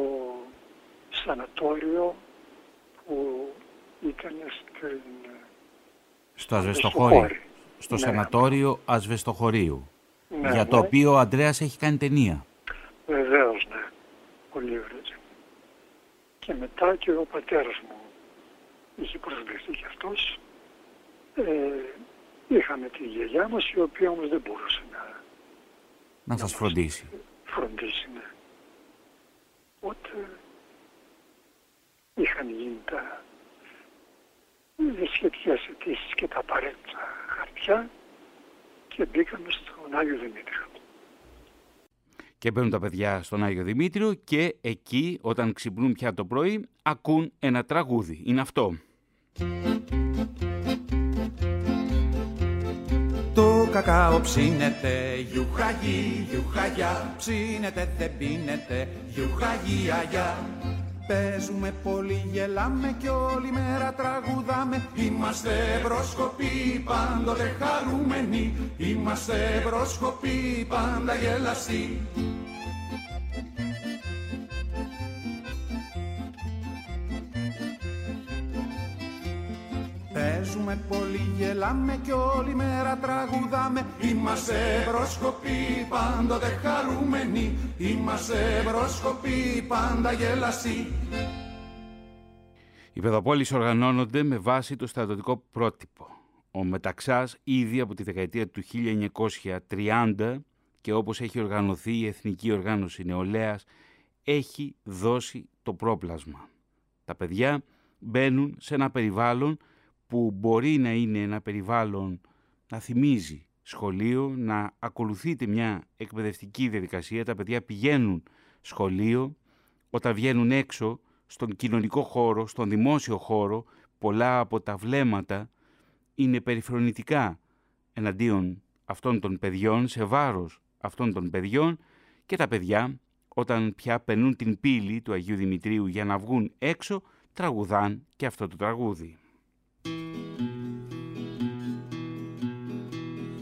σανατόριο που ήταν στην... Στο ασβεστοχώριο. Στο ναι. σανατόριο ασβεστοχωρίου. Ναι, για το ναι. οποίο ο Αντρέας έχει κάνει ταινία. Βεβαίως, ναι. Πολύ ωραία. Και μετά και ο πατέρας μου είχε προσβληθεί και αυτός. Ε, είχαμε τη γιαγιά μας η οποία όμως δεν μπορούσε να να σας φροντίσει. Φροντίσει, ναι. Οπότε είχαν γίνει τα σχετικές αιτήσεις και τα απαραίτητα χαρτιά και μπήκαμε στον Άγιο Δημήτριο. Και μπαίνουν τα παιδιά στον Άγιο Δημήτριο και εκεί όταν ξυπνούν πια το πρωί ακούν ένα τραγούδι. Είναι αυτό. Κακάο ψήνεται Γιουχαγί, γιουχαγιά. Ψήνεται δεν πίνεται Γιουχαγί, αγιά. Παίζουμε πολύ, γελάμε και όλη μέρα τραγουδάμε. Είμαστε προσκοποί, πάντοτε χαρούμενοι. Είμαστε προσκοποί, πάντα γελαστοί Παίζουμε πολύ, γελάμε και όλη μέρα τραγουδάμε Είμαστε μπροσκοποί, πάντοτε χαρούμενοι Είμαστε μπροσκοποί, πάντα γελαστοί οι παιδοπόλεις οργανώνονται με βάση το στρατιωτικό πρότυπο. Ο Μεταξάς ήδη από τη δεκαετία του 1930 και όπως έχει οργανωθεί η Εθνική Οργάνωση Νεολαίας έχει δώσει το πρόπλασμα. Τα παιδιά μπαίνουν σε ένα περιβάλλον που μπορεί να είναι ένα περιβάλλον να θυμίζει σχολείο, να ακολουθείται μια εκπαιδευτική διαδικασία. Τα παιδιά πηγαίνουν σχολείο, όταν βγαίνουν έξω στον κοινωνικό χώρο, στον δημόσιο χώρο, πολλά από τα βλέμματα είναι περιφρονητικά εναντίον αυτών των παιδιών, σε βάρος αυτών των παιδιών και τα παιδιά όταν πια περνούν την πύλη του Αγίου Δημητρίου για να βγουν έξω, τραγουδάν και αυτό το τραγούδι.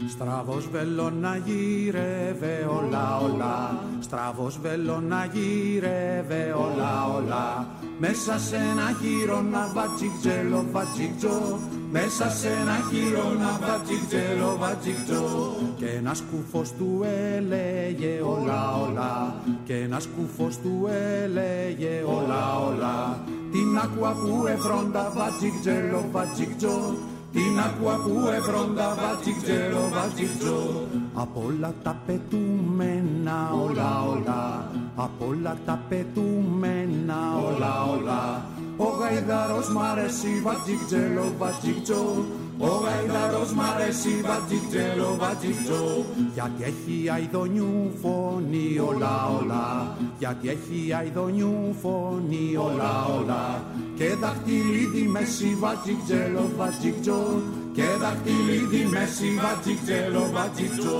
Στραβός βελόνα γύρευε όλα όλα. Στραβός βελόνα γύρευε όλα όλα. Μέσα σε ένα γύρο να βατζικτζέλο βατζικτζό Μέσα σε ένα γύρο να βατζικτζέλο βατζικτζό Και ένας κουφός του έλεγε όλα όλα. Και ένας κουφός του έλεγε όλα όλα. Την άκουα που ευρώντας βατζικτζέλο βατζικτζό την άκουα που ευρώντας βατζικτζέλο βατζικτζό Από όλα τα πετούμενα όλα όλα. Από όλα τα πετούμενα όλα όλα Ο γαϊδαρός μ' αρέσει βατζικτζέλο βατζικτζό ο γαϊδαρός μ' αρέσει βατζικτζέλο βατζικτζό Γιατί έχει αηδονιού φωνή όλα όλα. Γιατί έχει αηδονιού φωνή όλα όλα. Και δαχτυλίδι μέση βατζικτζέλο βατζικτζό και δαχτυλίδι μέση βατζικτζέλο βατζικτζό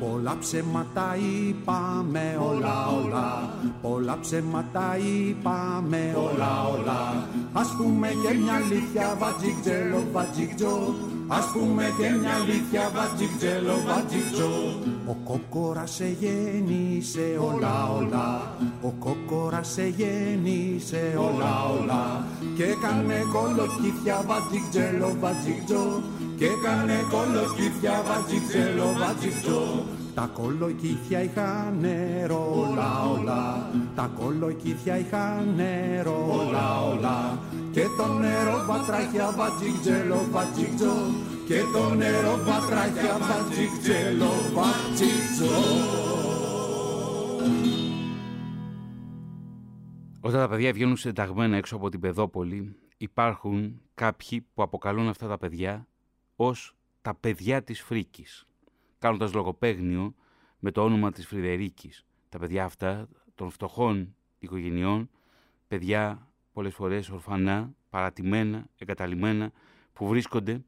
Πολλά ψέματα είπαμε όλα όλα Πολλά ψέματα είπαμε όλα όλα Ας πούμε και μια αλήθεια βατζικτζέλο βατζικτζό Ας πούμε και μια αλήθεια βατζικτζέλο βατζικτζό Ο κόκορας σε γέννησε όλα όλα Ο κόκορας σε γέννησε όλα όλα Και έκανε κολοκύθια βατζικτζέλο βατζικτζό και κάνε κολοκύθια βατζικτζέλο βατζικτζό τα κολοκύθια είχαν νερό όλα όλα. Τα κολοκύθια είχαν νερό όλα όλα. Και το νερό βατράχια βατζικτζέλο βατζικτζό Και το νερό βατράχια βατζικτζέλο βατζικτζό Όταν τα παιδιά βγαίνουν συνταγμένα έξω από την παιδόπολη, υπάρχουν κάποιοι που αποκαλούν αυτά τα παιδιά ως τα παιδιά της φρίκης, κάνοντας λογοπαίγνιο με το όνομα της Φρυδερίκης. Τα παιδιά αυτά των φτωχών οικογενειών, παιδιά πολλές φορές ορφανά, παρατημένα, εγκαταλειμμένα, που βρίσκονται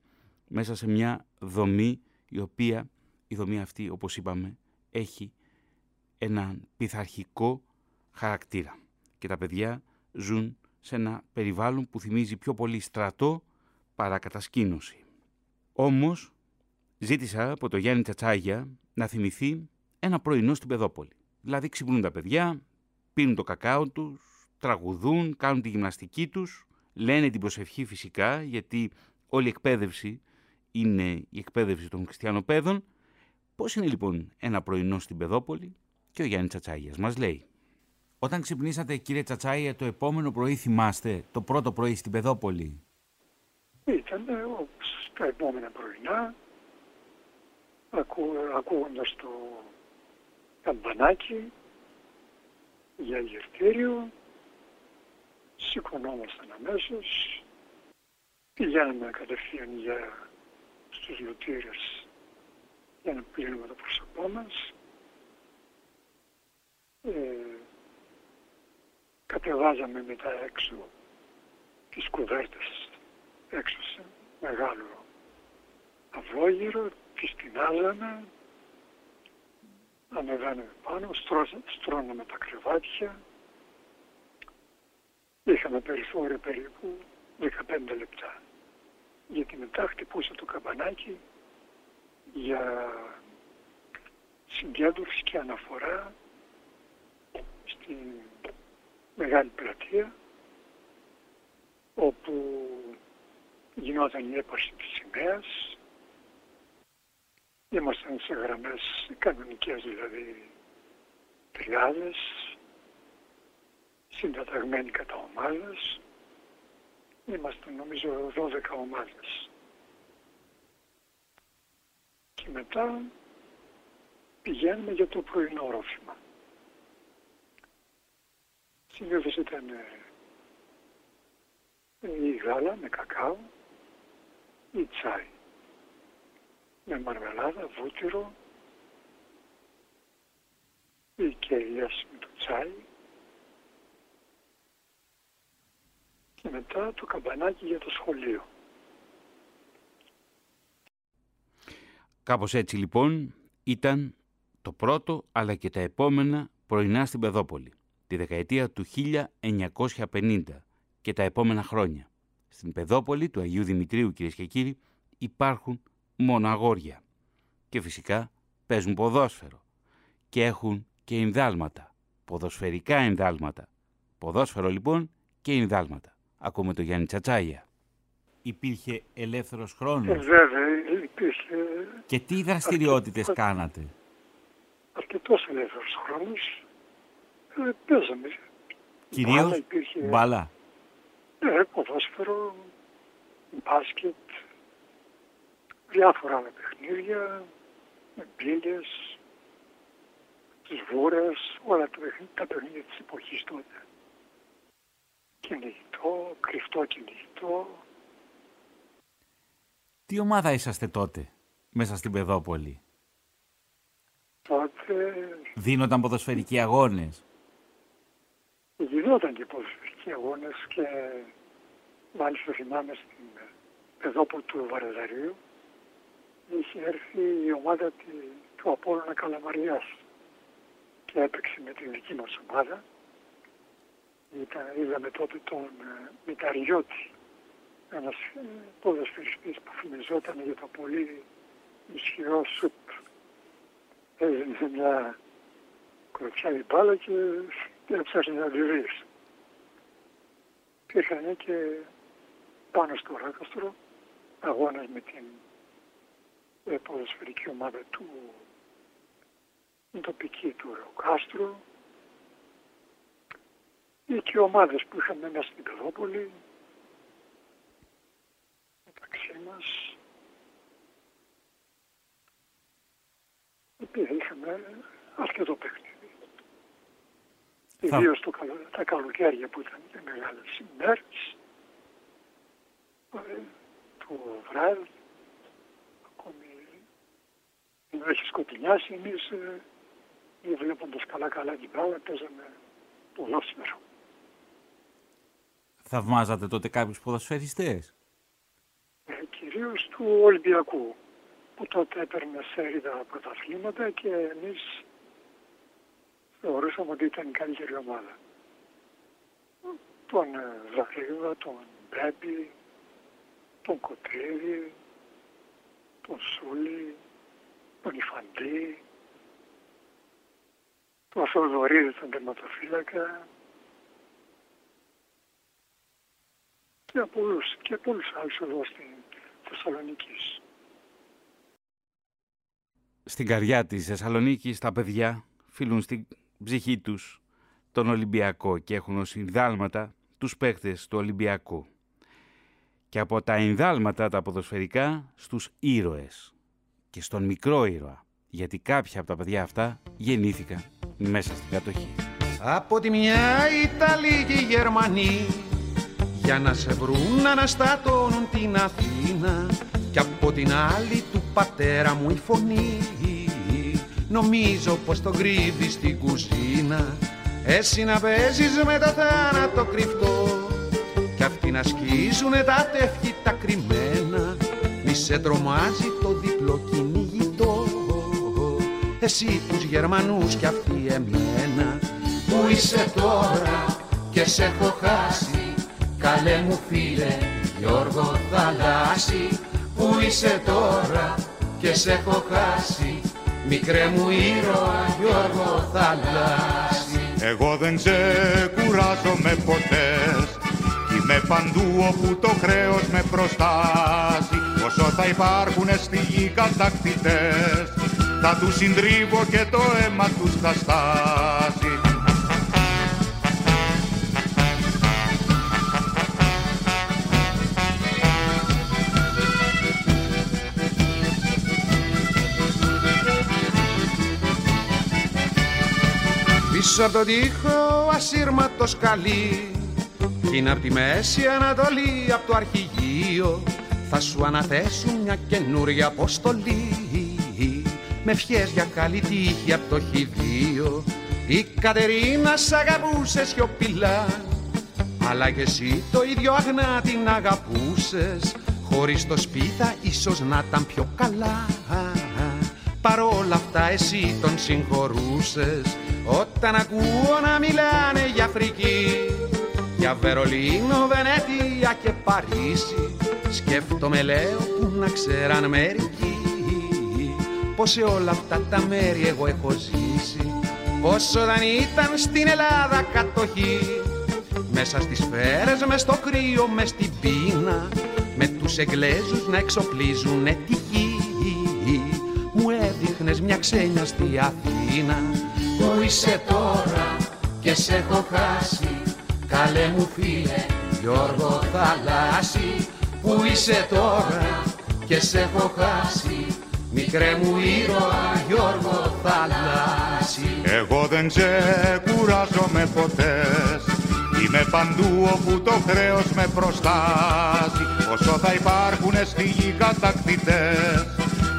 μέσα σε μια δομή η οποία η δομή αυτή, όπως είπαμε, έχει έναν πειθαρχικό χαρακτήρα. Και τα παιδιά ζουν σε ένα περιβάλλον που θυμίζει πιο πολύ στρατό παρά κατασκήνωση. Όμως ζήτησα από το Γιάννη Τσατσάγια να θυμηθεί ένα πρωινό στην Παιδόπολη. Δηλαδή ξυπνούν τα παιδιά, πίνουν το κακάο τους, τραγουδούν, κάνουν τη γυμναστική τους, λένε την προσευχή φυσικά, γιατί όλη η εκπαίδευση είναι η εκπαίδευση των χριστιανοπαίδων. Πώς είναι λοιπόν ένα πρωινό στην Παιδόπολη και ο Γιάννης Τσατσάγιας μας λέει. Όταν ξυπνήσατε κύριε Τσατσάγια το επόμενο πρωί θυμάστε, το πρώτο πρωί στην Παιδόπολη. Ήταν όπως τα επόμενα πρωινά, ακού, ακούγοντας το καμπανάκι για γευτήριο, σηκωνόμασταν αμέσως, πηγαίναμε κατευθείαν για στους λουτήρες για να πλύνουμε το πρόσωπό μας. Ε, κατεβάζαμε μετά έξω τις κουβέρτες έξω σε μεγάλο αυλόγυρο, τις τεινάζαμε, ανεβαίναμε πάνω, στρώναμε τα κρεβάτια, είχαμε περιθώριο περίπου 15 λεπτά. Γιατί μετά χτυπούσε το καμπανάκι για συγκέντρωση και αναφορά στη μεγάλη πλατεία όπου γινόταν η έπαρση της σημαίας. Ήμασταν σε γραμμές κανονικές δηλαδή τριάδες, συνταταγμένοι κατά ομάδες. Ήμασταν νομίζω 12 ομάδες. Και μετά πηγαίνουμε για το πρωινό ρόφημα. Συνήθως ήταν η γάλα με κακάο ή τσάι. Με μαρμελάδα, βούτυρο ή και με το τσάι. Και μετά το καμπανάκι για το σχολείο. Κάπως έτσι λοιπόν ήταν το πρώτο αλλά και τα επόμενα πρωινά στην Πεδόπολη, τη δεκαετία του 1950 και τα επόμενα χρόνια. Στην Πεδόπολη του Αγίου Δημητρίου κυρίες και κύριοι υπάρχουν μόνο αγόρια και φυσικά παίζουν ποδόσφαιρο και έχουν και ενδάλματα, ποδοσφαιρικά ενδάλματα. Ποδόσφαιρο λοιπόν και ενδάλματα. Ακούμε το Γιάννη Τσατσάγια. Υπήρχε ελεύθερος χρόνος. Ε, βέβαια, υπήρχε... Και τι δραστηριότητες κάνατε; Αρκετός ελεύθερος χρόνος. Ε, παίζαμε. Κυρίως μπάλα. Υπήρχε, μπάλα. Ε, ποδόσφαιρο, μπάσκετ, διάφορα άλλα παιχνίδια, με μπίλες, τις βούρες, όλα τα παιχνίδια, τα παιχνίδια της εποχής τότε. Κυνηγητό, κρυφτό κυνηγητό. Τι ομάδα είσαστε τότε μέσα στην Πεδόπολη; Τότε... Δίνονταν ποδοσφαιρικοί αγώνες; Γινόταν και ποδοσφαιρικοί αγώνες και μάλιστα θυμάμαι στην παιδόπο του Βαρδαρίου είχε έρθει η ομάδα του Απόλλωνα Καλαμαριάς και έπαιξε με την δική μας ομάδα. Ήταν, είδαμε τότε τον ε, Μηταριώτη, ένας ε, ποδοσφαιριστής που φημιζόταν για το πολύ ισχυρό σουτ έδινε μια η μπάλα και έψαχνε να τη βρεις. Υπήρχαν και πάνω στο Ράκαστρο αγώνας με την ε, ποδοσφαιρική ομάδα του τοπική του Ροκάστρου ή και ομάδες που είχαμε μέσα στην Πεδόπολη μεταξύ μας. Επειδή είχαμε αρκετό παιχνίδι. Ιδίως τα καλοκαίρια που ήταν και μεγάλες ημέρε, το βράδυ, ακόμη ενώ έχεις σκοτεινιάσει, εμείς ε, βλέποντας καλά-καλά την μπάλα, παίζαμε ποδόσφαιρο. Θαυμάζατε τότε κάποιους ποδοσφαιριστές; Ε, κυρίως του Ολυμπιακού που τότε έπαιρνε σέριδα πρωταθλήματα και εμείς θεωρούσαμε ότι ήταν η καλύτερη ομάδα. Τον Ζαχρίδα, τον Μπέμπη, τον Κοτρίδη, τον Σούλη, τον Ιφαντή, τον Θοδωρίδη, τον τερματοφύλακα και πολλούς, και πολλούς άλλους εδώ στην Θεσσαλονίκη στην καρδιά της Θεσσαλονίκης τα παιδιά φίλουν στην ψυχή τους τον Ολυμπιακό και έχουν ως ενδάλματα τους παίχτες του Ολυμπιακού. Και από τα ενδάλματα τα ποδοσφαιρικά στους ήρωες και στον μικρό ήρωα, γιατί κάποια από τα παιδιά αυτά γεννήθηκαν μέσα στην κατοχή. Από τη μια Ιταλοί και οι Γερμανοί για να σε βρουν να αναστατώνουν την Αθήνα και από την άλλη του πατέρα μου η φωνή Νομίζω πως το κρύβει στην κουζίνα Εσύ να παίζεις με το θάνατο κρυφτό Κι αυτοί να σκίζουνε τα τεύχη τα κρυμμένα Μη σε τρομάζει το διπλό κυνηγητό. Εσύ τους Γερμανούς κι αυτοί εμένα. Πού είσαι τώρα και σε έχω χάσει. Καλέ μου φίλε Γιώργο Θαλάσσι. Πού είσαι τώρα και σε έχω χάσει. Μικρέ μου ήρωα Γιώργο Θαλάσσι. Εγώ δεν ξεκουράζομαι ποτέ. Κι με παντού όπου το χρέος με προστάζει όσο θα υπάρχουν στη γη κατακτητές θα τους συντρίβω και το αίμα τους θα στάσει. Πίσω από τον τοίχο ασύρματος καλή Κι είναι απ' τη Μέση Ανατολή απ' το αρχηγείο Θα σου αναθέσουν μια καινούρια αποστολή. Με φιές για καλή τύχη απ' το χειδείο Η Κατερίνα σ' αγαπούσε σιωπηλά. Αλλά και εσύ το ίδιο αγνά την αγαπούσες. Χωρίς το σπίθα ίσως να ήταν πιο καλά. Παρόλα αυτά εσύ τον συγχωρούσες. Όταν ακούω να μιλάνε για Αφρική Για Βερολίνο, Βενετία και Παρίσι Σκέφτομαι λέω που να ξέραν μερικοί Πως σε όλα αυτά τα μέρη εγώ έχω ζήσει. Πως όταν ήταν στην Ελλάδα κατοχή Μέσα στις σφαίρες, μες στο κρύο, μες στην πείνα Με τους Εγγλέζους να εξοπλίζουν τη γη μου έδειχνες μια ξένια στη Αθήνα. Πού είσαι τώρα και σε έχω χάσει Καλέ μου φίλε Γιώργο Θαλάσσι Πού είσαι τώρα και σε έχω χάσει. Μικρέ μου ήρωα Γιώργο Θαλάσσι. Εγώ δεν ξεκουράζομαι ποτέ. Είμαι παντού όπου το χρέος με προστάζει. Όσο θα υπάρχουν στη γη κατακτητές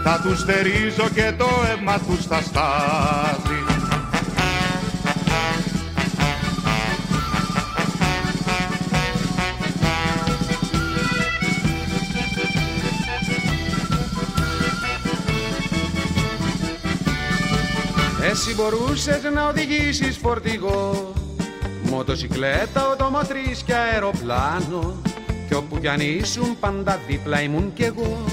θα τους στερίζω και το αίμα τους θα στάζει. Εσύ μπορούσες να οδηγήσεις φορτηγό. Μοτοσυκλέτα, οτομοτρής και αεροπλάνο. Κι όπου κι αν ήσουν πάντα δίπλα ήμουν κι εγώ.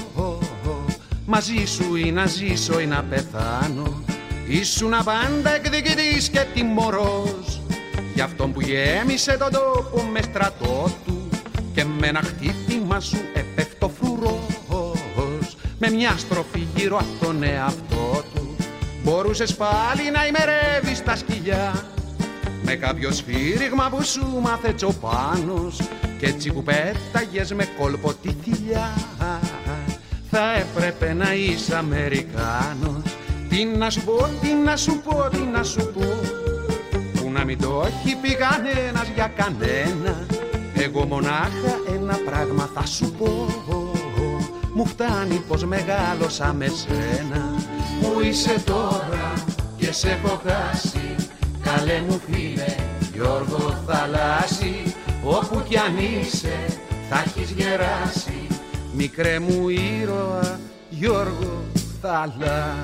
Μαζί σου ή να ζήσω ή να πεθάνω. Ήσουν πάντα εκδικητής και τιμωρός. Για αυτόν που γέμισε τον τόπο με στρατό του. Και με ένα χτύπημα σου επέφτω φρουρός. Με μια στροφή γύρω από τον εαυτό του Μπορούσες πάλι να ημερεύεις τα σκυλιά. Με κάποιο σφύριγμα που σου μάθε τσοπάνος Και έτσι που πέταγες με κόλπο τη θηλιά. Θα έπρεπε να είσαι Αμερικάνος. Τι να σου πω, τι να σου πω, τι να σου πω. Που να μην το έχει πει κανένας για κανένα. Εγώ μονάχα ένα πράγμα θα σου πω. Μου φτάνει πως μεγάλωσα με σένα Πού είσαι τώρα και σε έχω χάσει. Καλέ μου φίλε Γιώργο Θαλάσσι Όπου κι αν είσαι θα έχεις γεράσει. Μικρέ μου ήρωα Γιώργο Θαλά